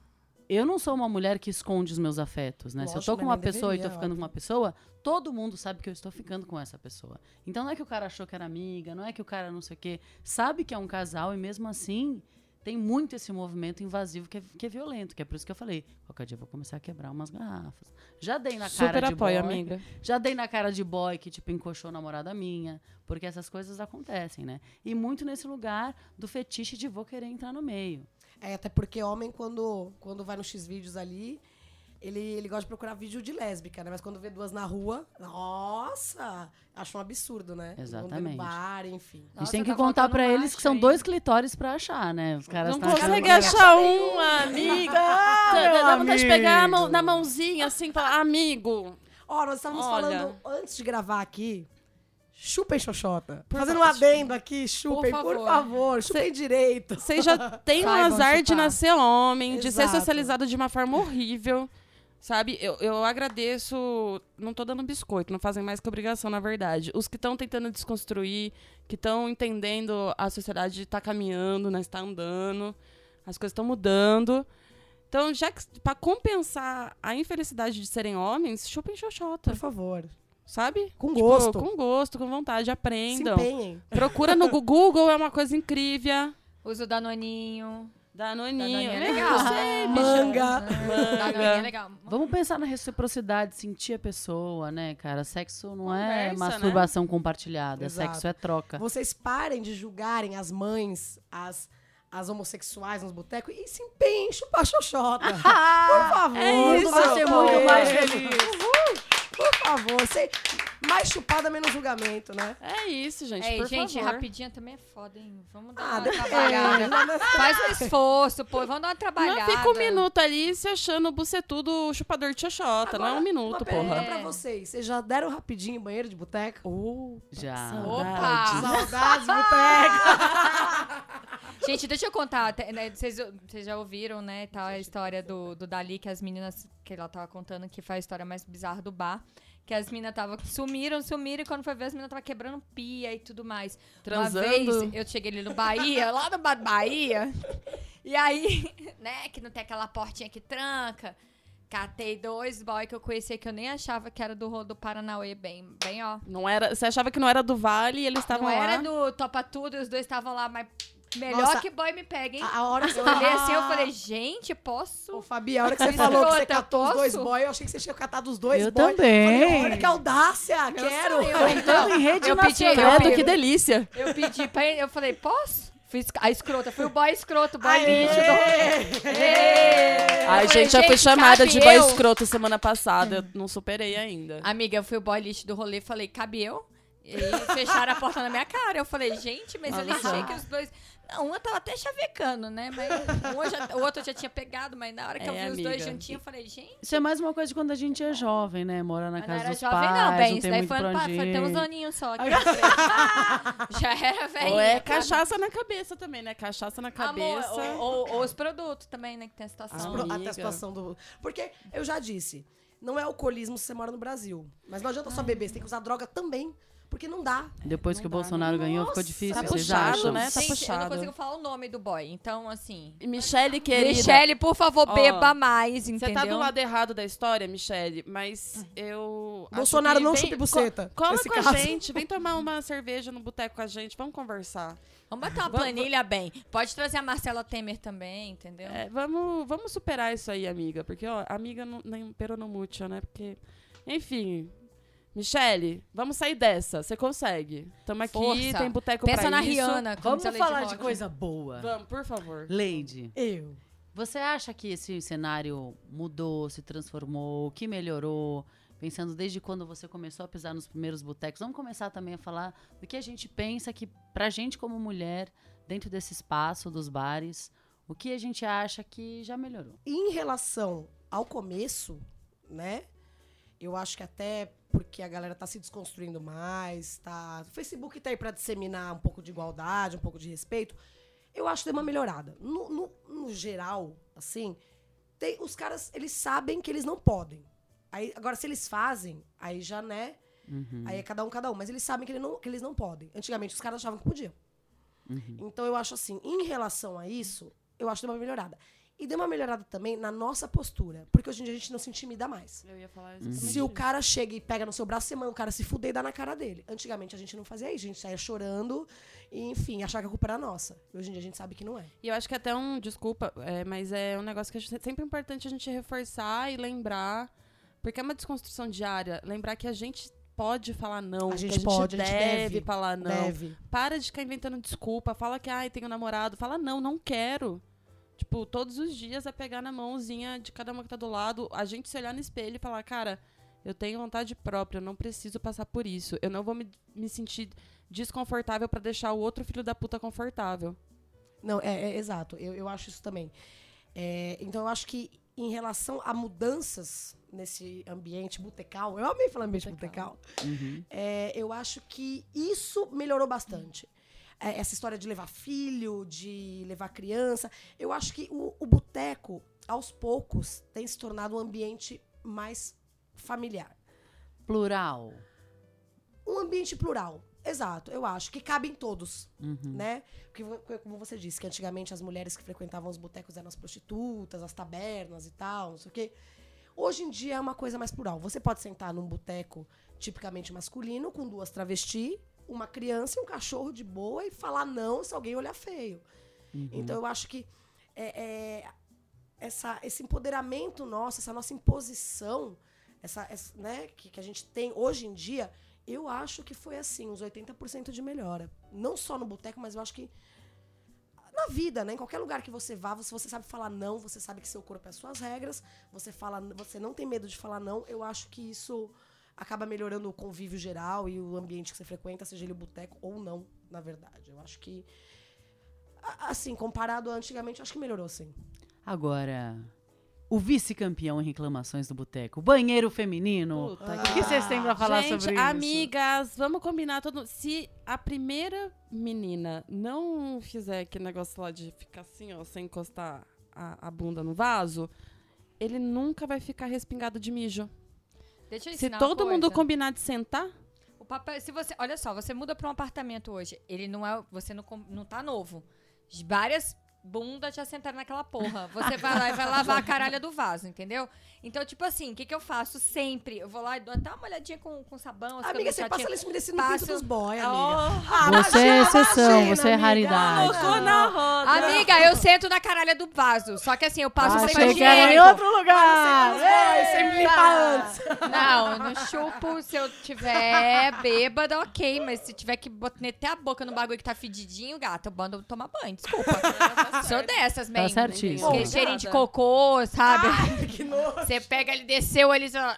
[SPEAKER 4] eu não sou uma mulher que esconde os meus afetos, né? Se eu
[SPEAKER 5] Lógico,
[SPEAKER 4] tô com uma pessoa e
[SPEAKER 5] deveria,
[SPEAKER 4] tô ficando com
[SPEAKER 5] óbvio.
[SPEAKER 4] uma pessoa, todo mundo sabe que eu estou ficando com essa pessoa. Então não é que o cara achou que era amiga, não é que o cara não sei o quê. Sabe que é um casal e mesmo assim tem muito esse movimento invasivo que é, que é violento, que é por isso que eu falei, qualquer dia eu vou começar a quebrar umas garrafas. Já dei na cara
[SPEAKER 3] Super
[SPEAKER 4] de
[SPEAKER 3] apoio,
[SPEAKER 4] boy,
[SPEAKER 3] amiga.
[SPEAKER 4] já dei na cara de boy que, tipo, encoxou namorada minha. Porque essas coisas acontecem, né? E muito nesse lugar do fetiche de vou querer entrar no meio.
[SPEAKER 5] É, até porque homem, quando, quando vai no X-Vídeos ali, ele, ele gosta de procurar vídeo de lésbica, né? Mas quando vê duas na rua, nossa! Acha um absurdo, né?
[SPEAKER 4] Exatamente.
[SPEAKER 5] No bar, enfim.
[SPEAKER 4] a gente
[SPEAKER 2] Nossa,
[SPEAKER 4] tem que
[SPEAKER 2] tá
[SPEAKER 4] contar pra eles que são
[SPEAKER 2] aí.
[SPEAKER 4] dois clitóris pra achar, né? Os caras
[SPEAKER 3] Não
[SPEAKER 4] achando-
[SPEAKER 3] consegue achar um, amiga. [LAUGHS] Dá dá vontade de pegar a mão- na mãozinha assim e falar, amigo.
[SPEAKER 5] Ó, nós estávamos
[SPEAKER 3] Olha.
[SPEAKER 5] falando antes de gravar aqui. Chupem Xoxota.
[SPEAKER 3] Por
[SPEAKER 5] Fazendo um adendo aqui, chupem, por
[SPEAKER 2] favor.
[SPEAKER 5] favor. chupem direito.
[SPEAKER 3] Vocês já têm o [LAUGHS]
[SPEAKER 5] Saibam
[SPEAKER 3] azar de nascer homem, de ser
[SPEAKER 5] Exato.
[SPEAKER 3] socializado de uma forma horrível. Sabe, eu, eu agradeço. Não tô dando biscoito, não fazem mais que obrigação, na verdade. Os que estão tentando desconstruir, que estão entendendo a sociedade tá caminhando, né? Está andando, as coisas estão mudando. Então, já que pra compensar a infelicidade de serem homens, chupem xoxota,
[SPEAKER 5] Por favor.
[SPEAKER 3] Sabe?
[SPEAKER 5] Com
[SPEAKER 3] Tipo,
[SPEAKER 5] gosto.
[SPEAKER 3] com gosto, com vontade,
[SPEAKER 5] Se
[SPEAKER 3] aprendam.
[SPEAKER 5] empenhem.
[SPEAKER 3] Procura no Google, é uma coisa incrível.
[SPEAKER 2] Usa o Danoninho.
[SPEAKER 3] Danoninho.
[SPEAKER 2] Danoninho é
[SPEAKER 3] legal. sei, bicha.
[SPEAKER 5] Manga.
[SPEAKER 2] Danoninho é legal.
[SPEAKER 4] Vamos pensar na reciprocidade, sentir a pessoa, né, cara? Sexo não é
[SPEAKER 3] Conversa, né?
[SPEAKER 4] masturbação compartilhada,
[SPEAKER 5] Exato.
[SPEAKER 4] sexo é troca.
[SPEAKER 5] Vocês parem de julgarem as mães, as, as homossexuais nos botecos e se empenhem em chupar xoxota. [LAUGHS] Por favor.
[SPEAKER 3] É isso.
[SPEAKER 4] vai ser muito mais
[SPEAKER 5] feliz. Por favor, você... mais chupada, menos julgamento, né?
[SPEAKER 3] É isso, gente,
[SPEAKER 2] Ei,
[SPEAKER 3] por
[SPEAKER 2] gente,
[SPEAKER 3] favor.
[SPEAKER 2] rapidinha também é foda, hein? Vamos dar
[SPEAKER 5] Ah,
[SPEAKER 2] uma
[SPEAKER 5] depende.
[SPEAKER 2] trabalhada. Faz um esforço, pô. Vamos dar uma
[SPEAKER 3] Não
[SPEAKER 2] trabalhada.
[SPEAKER 3] fica um minuto ali se achando o bucetudo chupador de xoxota, não é um
[SPEAKER 5] Uma
[SPEAKER 3] minuto,
[SPEAKER 5] pergunta
[SPEAKER 3] porra.
[SPEAKER 5] pra vocês. Vocês já deram rapidinho em banheiro de boteca?
[SPEAKER 4] Já.
[SPEAKER 2] Opa!
[SPEAKER 5] Saudades, boteca! [LAUGHS]
[SPEAKER 2] Gente, deixa eu contar. né, Vocês vocês já ouviram, né, tal, a história do, do Dali, que as meninas, que ela tava contando, que foi a história mais bizarra do bar. Que as meninas tava, sumiram, sumiram, e quando foi ver, as meninas tava quebrando pia e tudo mais.
[SPEAKER 3] Transando.
[SPEAKER 2] Uma vez, eu cheguei ali no Bahia, lá no Bar Bahia, e aí, [LAUGHS] né, que não tem aquela portinha que tranca, catei dois boy que eu conhecia, que eu nem achava que era do, do Paranauê, bem, bem, ó.
[SPEAKER 3] Não era, você achava que não era do Vale e eles estavam
[SPEAKER 2] Não
[SPEAKER 3] lá.
[SPEAKER 2] era do Topa Tudo, e os dois estavam lá, mas melhor
[SPEAKER 5] Nossa,
[SPEAKER 2] que boy me pega, hein?
[SPEAKER 5] A, a hora que você
[SPEAKER 2] Eu olhei assim, eu falei, gente, posso?
[SPEAKER 5] Ô, Fabi, a hora que você [LAUGHS] falou que você catou os dois
[SPEAKER 2] posso?
[SPEAKER 5] boys, eu achei que você tinha catado os dois
[SPEAKER 4] Eu
[SPEAKER 5] boys.
[SPEAKER 4] também.
[SPEAKER 5] Falei, olha que audácia, quero.
[SPEAKER 4] Contando em rede
[SPEAKER 2] Eu pedi, eu
[SPEAKER 4] nacional.
[SPEAKER 2] Pedi.
[SPEAKER 3] que delícia.
[SPEAKER 2] Eu pedi pra ele, eu falei, posso? Fiz a escrota, fui o boy escroto, boy. Ê!
[SPEAKER 3] Ai,
[SPEAKER 2] Eu falei,
[SPEAKER 3] gente, já fui chamada de boy
[SPEAKER 2] eu?
[SPEAKER 3] escroto semana passada. Eu não superei ainda.
[SPEAKER 2] Amiga, eu fui o boy lixo do rolê, falei, cabe eu? E fecharam a porta na minha cara. Eu falei, gente, mas eu nem
[SPEAKER 3] Nossa.
[SPEAKER 2] achei que os dois. Não, uma tava até chavecando, né? Mas um já- o outro já tinha pegado, mas na hora que eu
[SPEAKER 3] É,
[SPEAKER 2] vi os dois
[SPEAKER 3] amiga.
[SPEAKER 2] juntinhos, eu falei, gente.
[SPEAKER 4] Isso é mais uma coisa de quando a gente é jovem, né? Mora na
[SPEAKER 2] Mas
[SPEAKER 4] casa
[SPEAKER 2] era
[SPEAKER 4] dos
[SPEAKER 2] jovem,
[SPEAKER 4] pais,
[SPEAKER 2] não, bem.
[SPEAKER 4] não
[SPEAKER 2] Isso
[SPEAKER 4] tem
[SPEAKER 2] daí foi,
[SPEAKER 4] pra
[SPEAKER 2] foi tem uns aninhos só. Que [LAUGHS] já era velho.
[SPEAKER 3] Ou é cachaça na cabeça também, né? Cachaça na cabeça.
[SPEAKER 2] Amor, ou, ou- ou os produtos também, né? Que tem a situação.
[SPEAKER 5] Pro- Até
[SPEAKER 3] Amiga.
[SPEAKER 5] a situação do. Porque eu já disse, não é alcoolismo se você mora no Brasil. Mas não adianta só beber, você tem que usar droga também. Porque não dá.
[SPEAKER 4] Depois que o
[SPEAKER 3] Não dá,
[SPEAKER 4] Bolsonaro ganhou, ficou
[SPEAKER 5] Nossa,
[SPEAKER 4] difícil,
[SPEAKER 3] tá puxado,
[SPEAKER 4] acham?
[SPEAKER 3] né? Tá
[SPEAKER 2] Gente, eu
[SPEAKER 3] puxado.
[SPEAKER 2] não consigo falar o nome do boy. Então, assim.
[SPEAKER 3] Michele, querida.
[SPEAKER 2] Michele, por favor, beba mais,
[SPEAKER 3] Você
[SPEAKER 2] entendeu?
[SPEAKER 3] tá do lado errado da história, Michele, mas eu.
[SPEAKER 5] Bolsonaro
[SPEAKER 3] que
[SPEAKER 5] não
[SPEAKER 3] vem-
[SPEAKER 5] chupe buceta,
[SPEAKER 3] co- Cola com a
[SPEAKER 5] caso.
[SPEAKER 3] gente, vem tomar uma cerveja no boteco com a gente, vamos conversar.
[SPEAKER 2] Vamos botar uma planilha bem. Pode trazer a Marcela Temer também, entendeu?
[SPEAKER 3] É, vamos, vamos superar isso aí, amiga. Porque, ó, amiga não, nem peronomútil, né? Porque. Enfim. Michele, vamos sair dessa. Você consegue. Tamo aqui,
[SPEAKER 2] Força.
[SPEAKER 3] tem boteco
[SPEAKER 2] Pensa
[SPEAKER 3] pra
[SPEAKER 2] na
[SPEAKER 3] isso.
[SPEAKER 2] Rihanna. como
[SPEAKER 4] Vamos falar de coisa boa.
[SPEAKER 3] Vamos, por favor.
[SPEAKER 4] Lady,
[SPEAKER 5] Eu.
[SPEAKER 4] você acha que esse cenário mudou, se transformou, que melhorou? Pensando desde quando você começou a pisar nos primeiros botecos, vamos começar também a falar do que a gente pensa que, pra gente como mulher, dentro desse espaço dos bares, o que a gente acha que já melhorou?
[SPEAKER 5] Em relação ao começo, né? Eu acho que até porque a galera tá se desconstruindo mais, tá. O Facebook tá aí pra disseminar um pouco de igualdade, um pouco de respeito. Eu acho que deu uma melhorada. No, no, no geral, assim, tem, os caras, eles sabem que eles não podem. Aí, agora, se eles fazem, aí já, né? Aí é cada um, cada um. Mas eles sabem que, ele não, que eles não podem. Antigamente, os caras achavam que podiam. Então, eu acho assim, em relação a isso, eu acho que deu uma melhorada. E deu uma melhorada também na nossa postura. Porque hoje em dia a gente não se intimida mais.
[SPEAKER 3] Eu ia falar exatamente
[SPEAKER 5] Se o
[SPEAKER 3] isso.
[SPEAKER 5] cara chega e pega no seu braço, você manda o cara se fuder e dá na cara dele. Antigamente a gente não fazia isso, a gente saía chorando e, enfim, achar que a culpa era nossa. E hoje em dia a gente sabe que não é.
[SPEAKER 3] E eu acho que até um, desculpa, é, mas é um negócio que a gente- é sempre importante a gente reforçar e lembrar, porque é uma desconstrução diária, lembrar que a gente pode falar não,
[SPEAKER 5] A
[SPEAKER 3] que
[SPEAKER 5] gente pode, a gente
[SPEAKER 3] deve,
[SPEAKER 5] deve.
[SPEAKER 3] falar não.
[SPEAKER 5] Deve.
[SPEAKER 3] Para de ficar inventando desculpa, fala que, ai, tenho namorado, fala não, não quero. Tipo, todos os dias é pegar na mãozinha de cada uma que tá do lado, a gente se olhar no espelho e falar, cara, eu tenho vontade própria, eu não preciso passar por isso. Eu não vou me, me sentir desconfortável pra deixar o outro filho da puta confortável.
[SPEAKER 5] Não, é, é, exato. Eu, eu acho isso também. É, então, eu acho que em relação a mudanças nesse ambiente butecal, eu amei falar ambiente butecal, é, eu acho que isso melhorou bastante. É, essa história de levar filho, de levar criança, eu acho que o, o boteco, aos poucos, tem se tornado um ambiente mais familiar.
[SPEAKER 4] Plural.
[SPEAKER 5] Um ambiente plural. Exato, eu acho que cabe em todos, né? Porque, como você disse, que antigamente as mulheres que frequentavam os botecos eram as prostitutas, as tabernas e tal, não sei o quê. Hoje em dia é uma coisa mais plural. Você pode sentar num boteco tipicamente masculino, com duas travesti, uma criança e um cachorro de boa e falar não se alguém olhar feio. Então eu acho que é, é, essa, esse empoderamento nosso, essa nossa imposição, essa, essa, né, que, que a gente tem hoje em dia, eu acho que foi assim, uns 80% de melhora. Não só no boteco, mas eu acho que na vida, né? Em qualquer lugar que você vá, se você sabe falar não, você sabe que seu corpo é as suas regras, você fala, você não tem medo de falar não, eu acho que isso acaba melhorando o convívio geral e o ambiente que você frequenta, seja ele o boteco ou não, na verdade. Eu acho que, assim, comparado a antigamente, eu acho que melhorou, sim.
[SPEAKER 4] Agora, o vice-campeão em reclamações do boteco, banheiro feminino.
[SPEAKER 3] Puta
[SPEAKER 4] O que vocês têm pra falar
[SPEAKER 3] Gente,
[SPEAKER 4] sobre isso?
[SPEAKER 3] amigas, vamos combinar todo Se a primeira menina não fizer aquele negócio lá de ficar assim, ó, sem encostar a, a bunda no vaso, ele nunca vai ficar respingado de mijo.
[SPEAKER 2] Deixa eu
[SPEAKER 3] Se todo mundo combinar de sentar,
[SPEAKER 2] O papel, se você, olha só, você muda pra um apartamento hoje, ele não é, você não, não tá novo. Várias bundas já sentaram naquela porra. Você vai lá e vai lavar a caralha do vaso, entendeu? Então, tipo assim, o que que eu faço sempre? Eu vou lá e dou até uma olhadinha com, com sabão.
[SPEAKER 5] Amiga, você passa leite umedecido no
[SPEAKER 2] Passo-
[SPEAKER 5] pinto dos boy, amiga.
[SPEAKER 3] Oh.
[SPEAKER 5] Ah,
[SPEAKER 4] Você é exceção,
[SPEAKER 5] imagina,
[SPEAKER 4] você é
[SPEAKER 5] amiga.
[SPEAKER 4] raridade.
[SPEAKER 3] colocou na roda.
[SPEAKER 2] Amiga, eu sento na caralha do vaso. Só que assim, eu passo
[SPEAKER 4] Ah, que era em outro lugar.
[SPEAKER 5] Você me limpa antes.
[SPEAKER 2] Não, não chupo se eu tiver bêbada, ok. Mas se tiver que meter a boca no bagulho que tá fedidinho, gata, eu mando tomar banho. Desculpa. [LAUGHS] Sou dessas,
[SPEAKER 4] Tá
[SPEAKER 2] man.
[SPEAKER 4] certíssimo.
[SPEAKER 2] Aquele cheirinho de cocô, sabe?
[SPEAKER 5] Que nojo.
[SPEAKER 2] Você pega, ele desceu, ele só...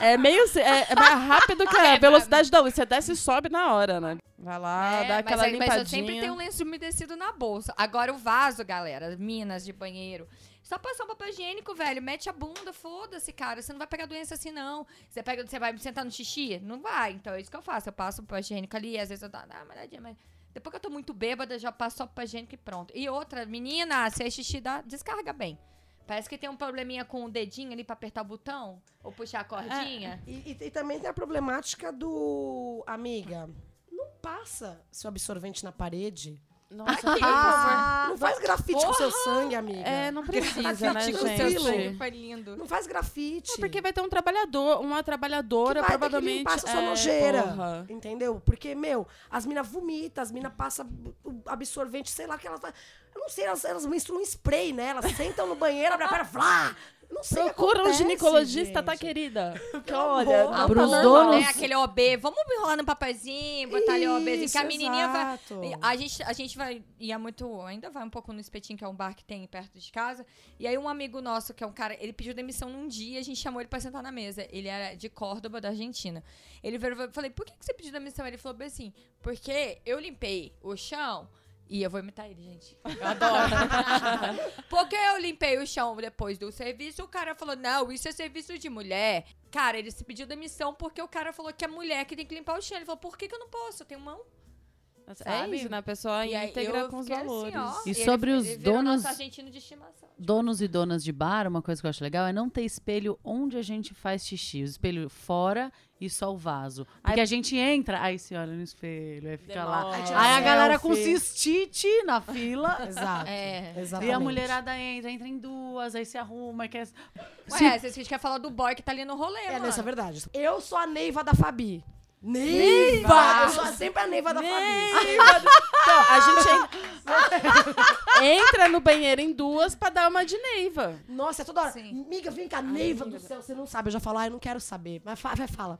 [SPEAKER 3] É meio. se- É, é mais rápido que [LAUGHS] a velocidade da luz. Você desce e sobe na hora, né? Vai lá,
[SPEAKER 2] É,
[SPEAKER 3] dá aquela
[SPEAKER 2] mas,
[SPEAKER 3] limpadinha.
[SPEAKER 2] mas eu sempre tenho um lenço umedecido na bolsa. Agora o vaso, galera, minas de banheiro. Só passar um papel higiênico, velho. Mete a bunda, foda-se, cara. Você não vai pegar doença assim, não. Você, pega, você vai sentar no xixi? Não vai. Então é isso que eu faço. Eu passo o papel higiênico ali, às vezes eu dou uma olhadinha, mas. Depois que eu tô muito bêbada, já passo só papel higiênico e pronto. E outra, menina, se é xixi, dá, descarga bem. Parece que tem um probleminha com o dedinho ali pra apertar o botão ou puxar a cordinha.
[SPEAKER 5] E, e- e também tem a problemática do. Amiga, não passa seu absorvente na parede.
[SPEAKER 3] Nossa,
[SPEAKER 5] Ah, não faz grafite com seu sangue, amiga.
[SPEAKER 3] É, não precisa, né,
[SPEAKER 5] Grafite com seu
[SPEAKER 3] gente?
[SPEAKER 5] sangue.
[SPEAKER 2] Foi lindo.
[SPEAKER 5] Não faz grafite.
[SPEAKER 3] É porque vai ter um trabalhador, uma trabalhadora,
[SPEAKER 5] que vai ter que
[SPEAKER 3] provavelmente.
[SPEAKER 5] limpar essa sua
[SPEAKER 3] é,
[SPEAKER 5] nojeira.
[SPEAKER 3] porra.
[SPEAKER 5] Entendeu? Porque, meu, as minas vomitam, as minas passam o absorvente, sei lá, que elas. Eu não sei, elas, elas misturam um spray, né? Elas sentam no banheiro, abre a perna, flá! Não sei
[SPEAKER 3] Procura um
[SPEAKER 5] acontece,
[SPEAKER 3] ginecologista, tá,
[SPEAKER 5] gente.
[SPEAKER 3] querida? [LAUGHS] Que olha,
[SPEAKER 4] Pros
[SPEAKER 3] tá normal.
[SPEAKER 4] donos-
[SPEAKER 2] né? Aquele OB. Vamos enrolar no papazinho, botar ali o OBzinho. Que a
[SPEAKER 5] Isso,
[SPEAKER 2] menininha vai.
[SPEAKER 5] exato.
[SPEAKER 2] A gente, a gente vai. Ia muito. Ainda vai um pouco no espetinho, que é um bar que tem perto de casa. E aí, um amigo nosso, que é um cara. Ele pediu demissão num dia. A gente chamou ele pra sentar na mesa. Ele era de Córdoba, da Argentina. Ele veio. Eu falei, por que, que você pediu demissão? Ele falou bem assim: porque eu limpei o chão. E eu vou imitar ele, gente. Eu adoro. [LAUGHS] Porque eu limpei o chão depois do serviço, o cara falou: não, isso é serviço de mulher. Cara, ele se pediu demissão porque o cara falou que é mulher que tem que limpar o chão. Ele falou: por que, que eu não posso? Eu tenho mão.
[SPEAKER 3] É
[SPEAKER 2] sabe?
[SPEAKER 3] isso, né? A pessoa
[SPEAKER 2] E aí
[SPEAKER 3] íntegra com os
[SPEAKER 2] assim,
[SPEAKER 3] valores.
[SPEAKER 2] ó,
[SPEAKER 4] E
[SPEAKER 2] ele-
[SPEAKER 4] sobre os donos-
[SPEAKER 2] argentino de estimação.
[SPEAKER 4] Donos e donas de bar, uma coisa que eu acho legal é não ter espelho onde a gente faz xixi. O espelho fora e só o vaso. Porque a gente entra, aí se olha no espelho, aí fica lá.
[SPEAKER 5] Aí
[SPEAKER 4] Aí a galera com cistite na fila. [LAUGHS]
[SPEAKER 5] Exato.
[SPEAKER 2] É.
[SPEAKER 5] Exatamente.
[SPEAKER 4] E a mulherada entra, entra em duas, aí se arruma, quer.
[SPEAKER 2] Ué, vocês querem falar do boy que tá ali no rolê,
[SPEAKER 5] É,
[SPEAKER 2] mano.
[SPEAKER 5] nessa verdade. Eu sou a Neiva da Fabi. Neiva! Eu sou sempre a Neiva da Fabi.
[SPEAKER 3] Então, a gente en- [LAUGHS] entra no banheiro em duas pra dar uma de neiva.
[SPEAKER 5] Nossa, é toda hora.
[SPEAKER 2] Sim.
[SPEAKER 5] Miga, vem cá, Neiva do céu. Você não sabe, eu já falo, ah, eu não quero saber. Mas fa- vai, fala.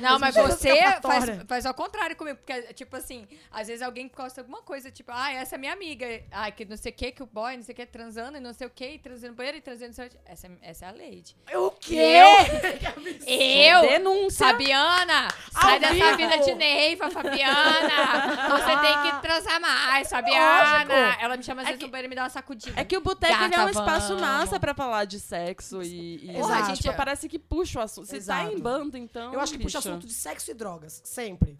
[SPEAKER 2] Não, mas
[SPEAKER 5] Mas
[SPEAKER 2] você faz, faz ao contrário comigo. Porque, tipo assim, às vezes alguém posta alguma coisa, tipo, ah, essa é minha amiga. Ah, que não sei o que, que o boy, não sei o que, transando e não sei o que, transando no banheiro e transando no seu... Essa, é- essa é a Lady.
[SPEAKER 5] O quê?
[SPEAKER 2] Eu? [LAUGHS]
[SPEAKER 3] Denúncia.
[SPEAKER 2] Fabiana! Sai
[SPEAKER 5] Ao
[SPEAKER 2] dessa vida de Neiva, Fabiana! Você tem que transar mais, Fabiana!
[SPEAKER 5] Lógico.
[SPEAKER 2] Ela me chama às vezes no banheiro e me dá uma sacudida.
[SPEAKER 3] É que o boteco é um
[SPEAKER 2] Gata,
[SPEAKER 3] espaço
[SPEAKER 2] vamos.
[SPEAKER 3] massa pra falar de sexo e. e
[SPEAKER 5] Exato.
[SPEAKER 3] Gente, tipo, parece que puxa o assunto. Tá
[SPEAKER 5] Exato.
[SPEAKER 3] em banda, então.
[SPEAKER 5] Eu acho que puxa assunto de sexo e drogas. Sempre.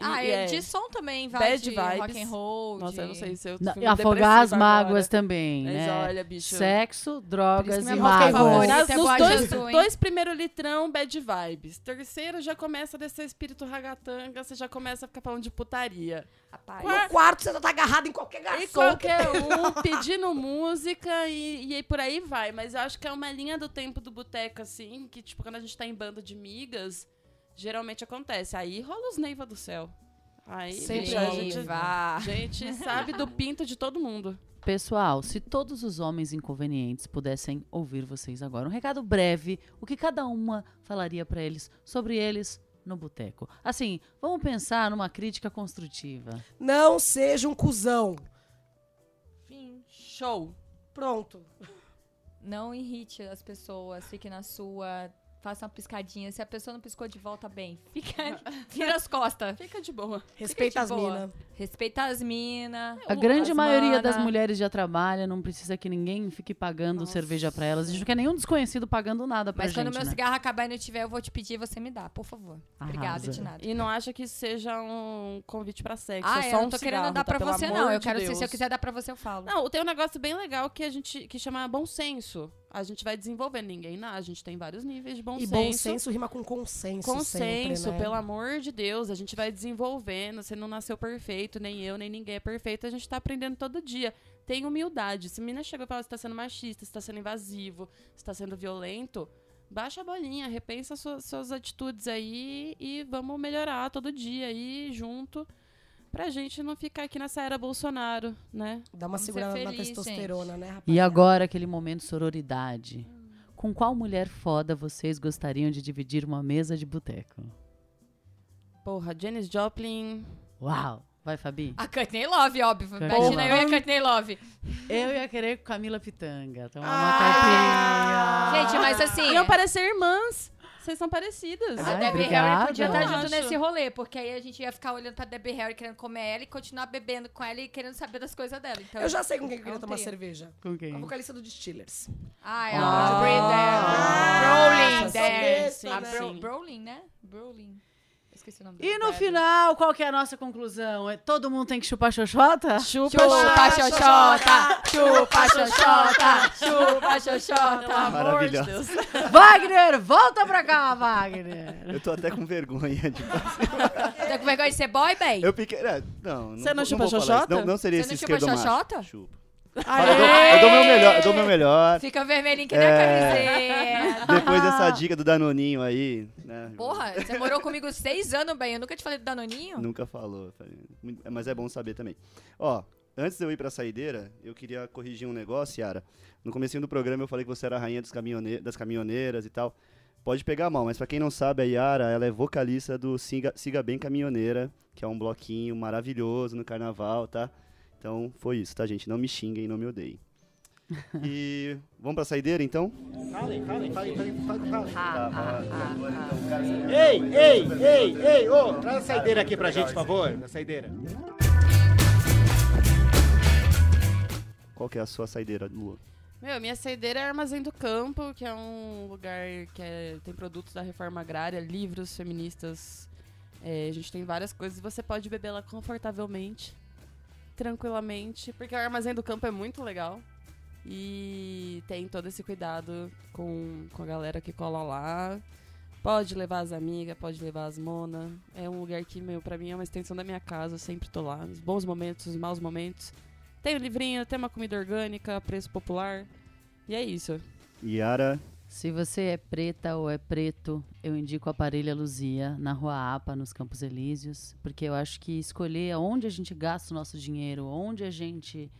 [SPEAKER 2] Ah,
[SPEAKER 3] E
[SPEAKER 2] e
[SPEAKER 3] é-
[SPEAKER 2] de som também, vai
[SPEAKER 3] Bad
[SPEAKER 2] de
[SPEAKER 3] vibes.
[SPEAKER 2] rock and roll.
[SPEAKER 3] Nossa,
[SPEAKER 2] de...
[SPEAKER 3] eu não sei se eu.
[SPEAKER 4] Não,
[SPEAKER 3] fui
[SPEAKER 4] afogar as mágoas
[SPEAKER 3] agora.
[SPEAKER 4] também,
[SPEAKER 3] Mas
[SPEAKER 4] né?
[SPEAKER 3] olha, bicho.
[SPEAKER 4] Sexo, drogas e
[SPEAKER 2] música
[SPEAKER 4] mágoas.
[SPEAKER 3] Nas-
[SPEAKER 2] é
[SPEAKER 3] nos dois, dois primeiros litrão, bad vibes. Terceiro já começa a descer espírito ragatanga, você já começa a ficar falando de putaria.
[SPEAKER 2] Rapaz.
[SPEAKER 5] No quarto, você tá agarrado em qualquer garçom.
[SPEAKER 3] E qualquer um pedindo música e, e aí por aí vai. Mas eu acho que é uma linha do tempo do boteco, assim, que, tipo, quando a gente tá em banda de migas, geralmente acontece. Aí rola os Neiva do céu. Aí,
[SPEAKER 5] Sempre
[SPEAKER 3] a gente, a [LAUGHS] gente [LAUGHS] sabe do pinto de todo mundo.
[SPEAKER 4] Pessoal, se todos os homens inconvenientes pudessem ouvir vocês agora, um recado breve, o que cada uma falaria pra eles sobre eles no boteco. Assim, vamos pensar numa crítica construtiva.
[SPEAKER 5] Não seja um cuzão.
[SPEAKER 2] Fim.
[SPEAKER 3] Show.
[SPEAKER 5] Pronto.
[SPEAKER 2] Não irrite as pessoas, fique na sua. Faça uma piscadinha. Se a pessoa não piscou de volta bem, fica, [LAUGHS] vira as costas.
[SPEAKER 3] Fica de boa.
[SPEAKER 5] Respeita
[SPEAKER 2] de
[SPEAKER 5] as minas.
[SPEAKER 2] Respeita as minas.
[SPEAKER 4] A grande maioria das mulheres já trabalha, não precisa que ninguém fique pagando cerveja pra elas. A gente não quer nenhum desconhecido pagando nada pra
[SPEAKER 2] Mas
[SPEAKER 4] gente,
[SPEAKER 2] quando meu
[SPEAKER 4] né?
[SPEAKER 2] cigarro acabar e não tiver, eu vou te pedir e você me dá, por favor. Obrigada, de nada.
[SPEAKER 3] E não acha que seja um convite pra sexo.
[SPEAKER 2] Ah,
[SPEAKER 3] é
[SPEAKER 2] eu
[SPEAKER 3] só
[SPEAKER 2] não
[SPEAKER 3] um
[SPEAKER 2] tô querendo
[SPEAKER 3] cigarro,
[SPEAKER 2] dar
[SPEAKER 3] tá?
[SPEAKER 2] pra você, não. Eu
[SPEAKER 3] de
[SPEAKER 2] quero, se, se eu quiser dar pra você, eu falo.
[SPEAKER 3] Não, tem um negócio bem legal que a gente que chama bom senso. A gente vai desenvolvendo ninguém, não. A gente tem vários níveis de bom
[SPEAKER 5] E
[SPEAKER 3] senso.
[SPEAKER 5] bom senso rima com consenso.
[SPEAKER 3] Consenso,
[SPEAKER 5] sempre, né?
[SPEAKER 3] pelo amor de Deus, a gente vai desenvolvendo. Você não nasceu perfeito, nem eu, nem ninguém é perfeito. A gente tá aprendendo todo dia. Tem humildade. Se a menina chega e fala, você tá sendo machista, você tá sendo invasivo, você tá sendo violento, baixa a bolinha, repensa suas, suas atitudes aí e vamos melhorar todo dia aí junto. Pra gente não ficar aqui nessa era Bolsonaro, né?
[SPEAKER 5] Dá uma
[SPEAKER 2] Vamos
[SPEAKER 5] segurada na
[SPEAKER 2] feliz,
[SPEAKER 5] testosterona, né, rapaz?
[SPEAKER 4] E agora aquele momento sororidade. Com qual mulher foda vocês gostariam de dividir uma mesa de boteco?
[SPEAKER 3] Porra, Janis Joplin.
[SPEAKER 4] Uau! Vai, Fabi.
[SPEAKER 2] A Courtney Love, óbvio.
[SPEAKER 4] Courtney
[SPEAKER 2] Imagina
[SPEAKER 4] Love.
[SPEAKER 2] eu e a Courtney Love.
[SPEAKER 4] Eu ia querer com Camila Pitanga. Tomar
[SPEAKER 2] Ah,
[SPEAKER 4] uma caipirinha.
[SPEAKER 2] Gente, mas assim...
[SPEAKER 3] Iam parecer irmãs. Vocês são parecidas.
[SPEAKER 2] A
[SPEAKER 4] Ai,
[SPEAKER 2] Debbie
[SPEAKER 4] obrigada.
[SPEAKER 2] Harry podia estar
[SPEAKER 3] Eu
[SPEAKER 2] junto
[SPEAKER 3] acho.
[SPEAKER 2] nesse rolê, porque aí a gente ia ficar olhando pra Debbie Harry querendo comer ela e continuar bebendo com ela e querendo saber das coisas dela. Então,
[SPEAKER 5] Eu já sei com quem eu queria
[SPEAKER 2] é
[SPEAKER 5] tomar cerveja.
[SPEAKER 4] Com
[SPEAKER 5] A
[SPEAKER 4] quem?
[SPEAKER 5] vocalista do Distillers.
[SPEAKER 2] Ai,
[SPEAKER 4] Ah.
[SPEAKER 2] a Brolin
[SPEAKER 5] Nossa,
[SPEAKER 2] there.
[SPEAKER 5] sim,
[SPEAKER 2] A
[SPEAKER 5] né?
[SPEAKER 2] Bro-. Brolin, né? Brolin. Esqueci o nome dela.
[SPEAKER 4] E no final, qual que é a nossa conclusão? É todo mundo tem que chupar xoxota?
[SPEAKER 2] Chupa, chupa, xoxota! Chupa, xoxota! Chupa, xoxota!
[SPEAKER 1] Maravilhoso.
[SPEAKER 4] Wagner, volta pra cá, Wagner.
[SPEAKER 1] Eu tô até com vergonha de
[SPEAKER 2] Tá com vergonha de ser boy, bem?
[SPEAKER 1] Eu fiquei. é, não, não,
[SPEAKER 3] Você não chupa
[SPEAKER 1] vou falar
[SPEAKER 3] xoxota?
[SPEAKER 1] Não, não seria
[SPEAKER 2] Você
[SPEAKER 1] esse
[SPEAKER 2] não chupa
[SPEAKER 1] esquerdo macho.
[SPEAKER 2] xoxota?
[SPEAKER 1] Chupa. Eu dou, eu dou meu melhor, eu dou meu melhor.
[SPEAKER 2] Fica vermelhinho que nem a
[SPEAKER 1] É.
[SPEAKER 2] camiseta.
[SPEAKER 1] Depois dessa dica do Danoninho aí, né?
[SPEAKER 2] Porra, você morou comigo seis anos, bem. Eu nunca te falei do Danoninho?
[SPEAKER 1] Nunca falou. Mas é bom saber também. Ó, antes de eu ir pra saideira, eu queria corrigir um negócio, Yara. No comecinho do programa eu falei que você era a rainha dos caminhone- das caminhoneiras e tal. Pode pegar mal, mas pra quem não sabe, a Yara, ela é vocalista do Siga, Siga Bem Caminhoneira, que é um bloquinho maravilhoso no carnaval, tá? Então, foi isso, tá, gente? Não me xinguem, não me odeiem. E [LAUGHS] vamos pra saideira, então?
[SPEAKER 11] Falem, falem, falem, falem, falem.
[SPEAKER 1] Tá, então,
[SPEAKER 11] Ei, ei, ei, ei, ô, traz a saideira aqui pra gente, por favor, a saideira.
[SPEAKER 1] Qual que é a sua saideira, Lua?
[SPEAKER 3] Meu, minha saideira é Armazém do Campo, que é um lugar que é- tem produtos da reforma agrária, livros feministas. É, a gente tem várias coisas e você pode beber lá confortavelmente, tranquilamente, porque o Armazém do Campo é muito legal. E tem todo esse cuidado com, com a galera que cola lá. Pode levar as amigas, pode levar as mona. É um lugar que, meu, pra mim é uma extensão da minha casa. Eu sempre tô lá. Os bons momentos, os maus momentos. Tem um livrinho, tem uma comida orgânica, preço popular. E é isso.
[SPEAKER 1] Yara,
[SPEAKER 4] Se você é preta ou é preto, eu indico a Parelha Luzia, na Rua APA, nos Campos Elíseos, porque eu acho que escolher onde a gente gasta o nosso dinheiro, onde a gente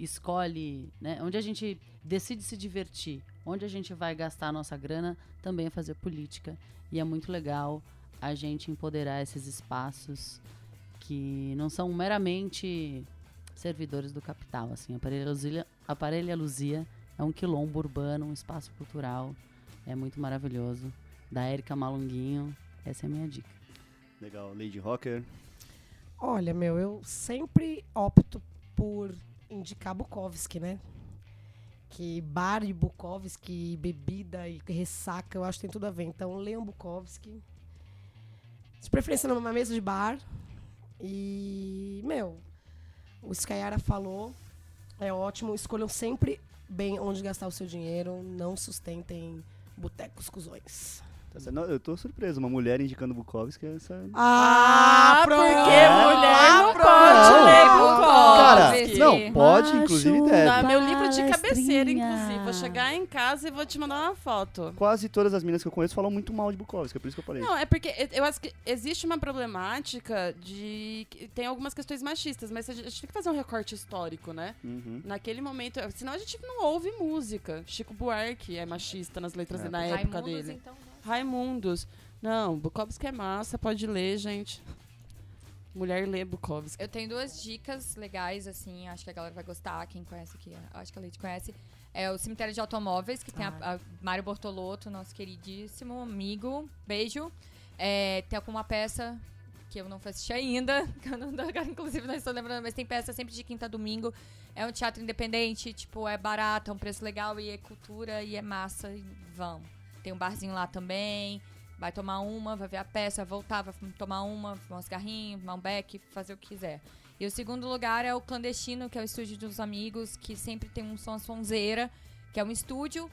[SPEAKER 4] escolhe, né, onde a gente decide se divertir, onde a gente vai gastar a nossa grana, também é fazer política. E é muito legal a gente empoderar esses espaços que não são meramente servidores do capital. Assim, a Parelha Luzia, a Parelha Luzia é um quilombo urbano, um espaço cultural. É muito maravilhoso. Da Érica Malunguinho. Essa é a minha dica.
[SPEAKER 1] legal, Lady Rocker.
[SPEAKER 5] Olha, meu, eu sempre opto por indicar Bukowski, né? Que bar e Bukowski, bebida e ressaca, eu acho que tem tudo a ver. Então, leiam Bukowski. De preferência numa mesa de bar. E, meu, o Skyara falou, é ótimo. Escolham sempre bem onde gastar o seu dinheiro. Não sustentem botecos cuzões.
[SPEAKER 1] Tá. Não, Eu tô surpreso, uma mulher indicando Bukowski, essa...
[SPEAKER 5] Ah,
[SPEAKER 3] porque
[SPEAKER 5] pronto.
[SPEAKER 3] mulher não
[SPEAKER 5] pronto.
[SPEAKER 3] pode ler
[SPEAKER 1] Cara,
[SPEAKER 3] Bukowski.
[SPEAKER 1] não, pode,
[SPEAKER 4] Macho
[SPEAKER 1] inclusive deve.
[SPEAKER 3] meu livro cabeceira, inclusive. Vou chegar em casa e vou te mandar uma foto.
[SPEAKER 1] Quase todas as meninas que eu conheço falam muito mal de Bukowski, é por isso que eu falei.
[SPEAKER 3] Não, é porque eu acho que existe uma problemática de. que Tem algumas questões machistas, mas a gente tem que fazer um recorte histórico, né?
[SPEAKER 1] Uhum.
[SPEAKER 3] Naquele momento. Senão a gente não ouve música. Chico Buarque é machista nas letras
[SPEAKER 1] É.
[SPEAKER 3] na época
[SPEAKER 2] Raimundos,
[SPEAKER 3] dele.
[SPEAKER 2] então, nossa.
[SPEAKER 3] Raimundos. Não, Bukowski é massa, pode ler, gente. Mulher lê Bukowski.
[SPEAKER 2] Eu tenho duas dicas legais, assim, acho que a galera vai gostar, quem conhece aqui, acho que a Leite conhece. É o Cemitério de Automóveis, que tem a, a Mário Bortolotto, nosso queridíssimo amigo. Beijo. É, tem alguma peça que eu não fui assistir ainda, [LAUGHS] que eu não, inclusive não estou lembrando, mas tem peça sempre de quinta a domingo. É um teatro independente, tipo, é barato, é um preço legal e é cultura e é massa. E vamos. Tem um barzinho lá também. Vai tomar uma, vai ver a peça, voltar, vai tomar uma, fumar um cigarrinho, fumar um beck, fazer o que quiser. E o segundo lugar é o Clandestino, que é o estúdio dos amigos, que sempre tem um som sonzeira, que é um estúdio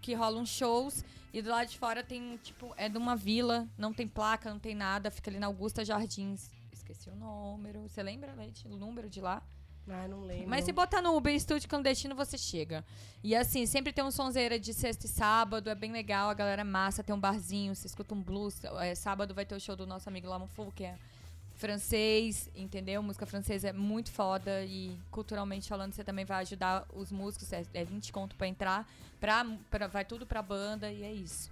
[SPEAKER 2] que rola uns shows. E do lado de fora tem, tipo, é de uma vila, não tem placa, não tem nada, fica ali na Augusta Jardins. Esqueci o número. Você lembra, Leite? O número de lá?
[SPEAKER 5] Ah, não lembro.
[SPEAKER 2] Mas se botar no Uber Estúdio Clandestino, você chega. E assim, sempre tem um sonzeira de sexta e sábado, é bem legal, a galera é massa, tem um barzinho, você escuta um blues. É, sábado vai ter o show do nosso amigo Lamofu, que é francês, entendeu? Música francesa é muito foda e culturalmente falando, você também vai ajudar os músicos, é, é 20 conto pra entrar, pra, pra, vai tudo pra banda e é isso.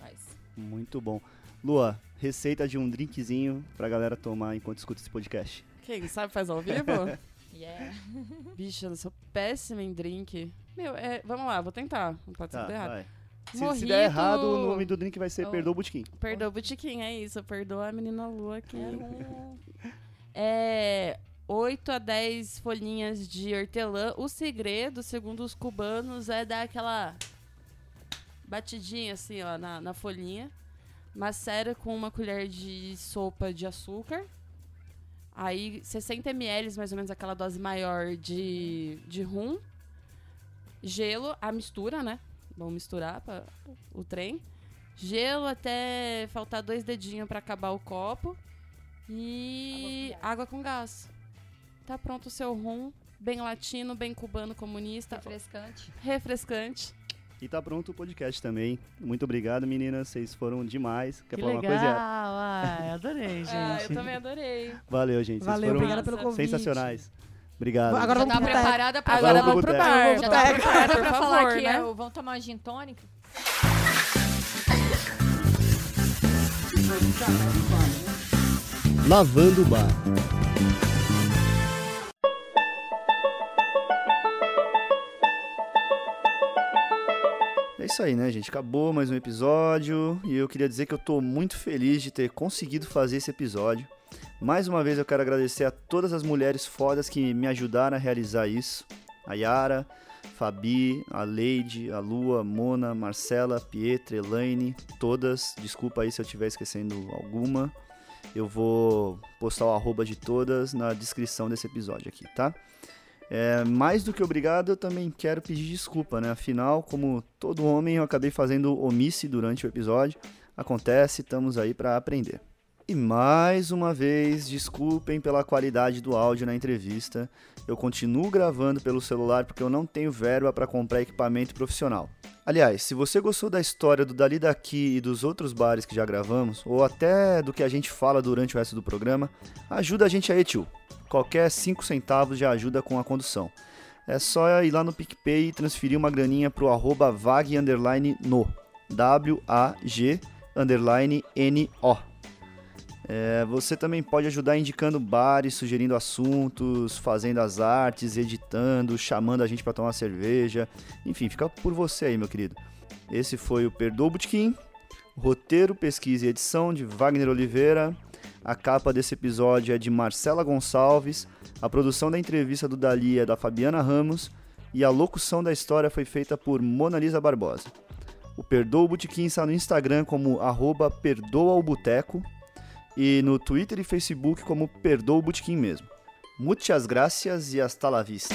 [SPEAKER 2] Mas...
[SPEAKER 1] Muito bom. Lua, receita de um drinkzinho pra galera tomar enquanto escuta esse podcast.
[SPEAKER 3] Quem sabe faz ao vivo? [LAUGHS]
[SPEAKER 2] Yeah. [LAUGHS]
[SPEAKER 3] Bicho, eu sou péssima em drink. Meu, é, vamos lá, vou tentar. Não pode ser
[SPEAKER 1] Tá,
[SPEAKER 3] tudo errado.
[SPEAKER 1] vai. Se, se der errado, o nome do drink vai ser
[SPEAKER 2] Oh.
[SPEAKER 1] Perdoa o Botequim.
[SPEAKER 3] Perdoa o Botiquim, é isso. Perdoa a menina Lua aqui. É [LAUGHS] 8 a 10 folhinhas de hortelã. O segredo, segundo os cubanos, é dar aquela batidinha assim, ó, na, na folhinha. Macera com uma colher de sopa de açúcar. Aí 60 ml, mais ou menos aquela dose maior de, de rum. Gelo, a mistura, né? Vamos misturar para o trem. Gelo até faltar dois dedinhos para acabar o copo. E água com gás. Tá pronto o seu rum. Bem latino, bem cubano comunista.
[SPEAKER 2] Refrescante.
[SPEAKER 3] Refrescante.
[SPEAKER 1] E tá pronto o podcast também. Muito obrigado, meninas. Vocês foram demais. Quer
[SPEAKER 4] Que
[SPEAKER 1] falar
[SPEAKER 4] legal,
[SPEAKER 1] uma coisa?
[SPEAKER 4] ai, adorei, gente. [LAUGHS]
[SPEAKER 3] Ah, eu também adorei.
[SPEAKER 1] Valeu, gente. Vocês
[SPEAKER 5] Valeu,
[SPEAKER 1] foram
[SPEAKER 5] obrigada pelo convite.
[SPEAKER 1] Sensacionais. Obrigado.
[SPEAKER 5] Agora
[SPEAKER 2] Já
[SPEAKER 5] vamos
[SPEAKER 2] tá preparada pra
[SPEAKER 3] Agora
[SPEAKER 1] Vamos
[SPEAKER 3] vamos
[SPEAKER 1] pro
[SPEAKER 3] bar.
[SPEAKER 2] Já tá preparada [LAUGHS]
[SPEAKER 3] favor,
[SPEAKER 2] falar que
[SPEAKER 3] né?
[SPEAKER 2] é o vamos tomar gin tônica?
[SPEAKER 1] Lavando o bar. Isso aí, né, gente? Acabou mais um episódio e eu queria dizer que eu tô muito feliz de ter conseguido fazer esse episódio. Mais uma vez eu quero agradecer a todas as mulheres fodas que me ajudaram a realizar isso. A Yara, Fabi, a Leide, a Lua, Mona, Marcela, Pietra, Elaine, todas. Desculpa aí se eu estiver esquecendo alguma. Eu vou postar o arroba de todas na descrição desse episódio aqui, tá? É, mais do que obrigado, eu também quero pedir desculpa, né? Afinal, como todo homem, eu acabei fazendo omisse durante o episódio. Acontece, estamos aí para aprender. E mais uma vez, desculpem pela qualidade do áudio na entrevista. Eu continuo gravando pelo celular porque eu não tenho verba para comprar equipamento profissional. Aliás, se você gostou da história do Dali daqui e dos outros bares que já gravamos, ou até do que a gente fala durante o resto do programa, ajuda a gente aí, tio. Qualquer 5 centavos já ajuda com a condução. É só ir lá no PicPay e transferir uma graninha pro arroba vag underline no. W-A-G underline N-O. É, você também pode ajudar indicando bares, sugerindo assuntos, fazendo as artes, editando, chamando a gente para tomar cerveja. Enfim, fica por você aí, meu querido. Esse foi o Perdoa o Botequim. Roteiro, pesquisa e edição de Wagner Oliveira. A capa desse episódio é de Marcela Gonçalves. A produção da entrevista do Dali é da Fabiana Ramos. E a locução da história foi feita por Mona Lisa Barbosa. O Perdoa o Botequim está no Instagram como arroba Perdoa o Boteco e no Twitter e Facebook como Perdoa o Botequim mesmo. Muitas gracias e hasta la vista.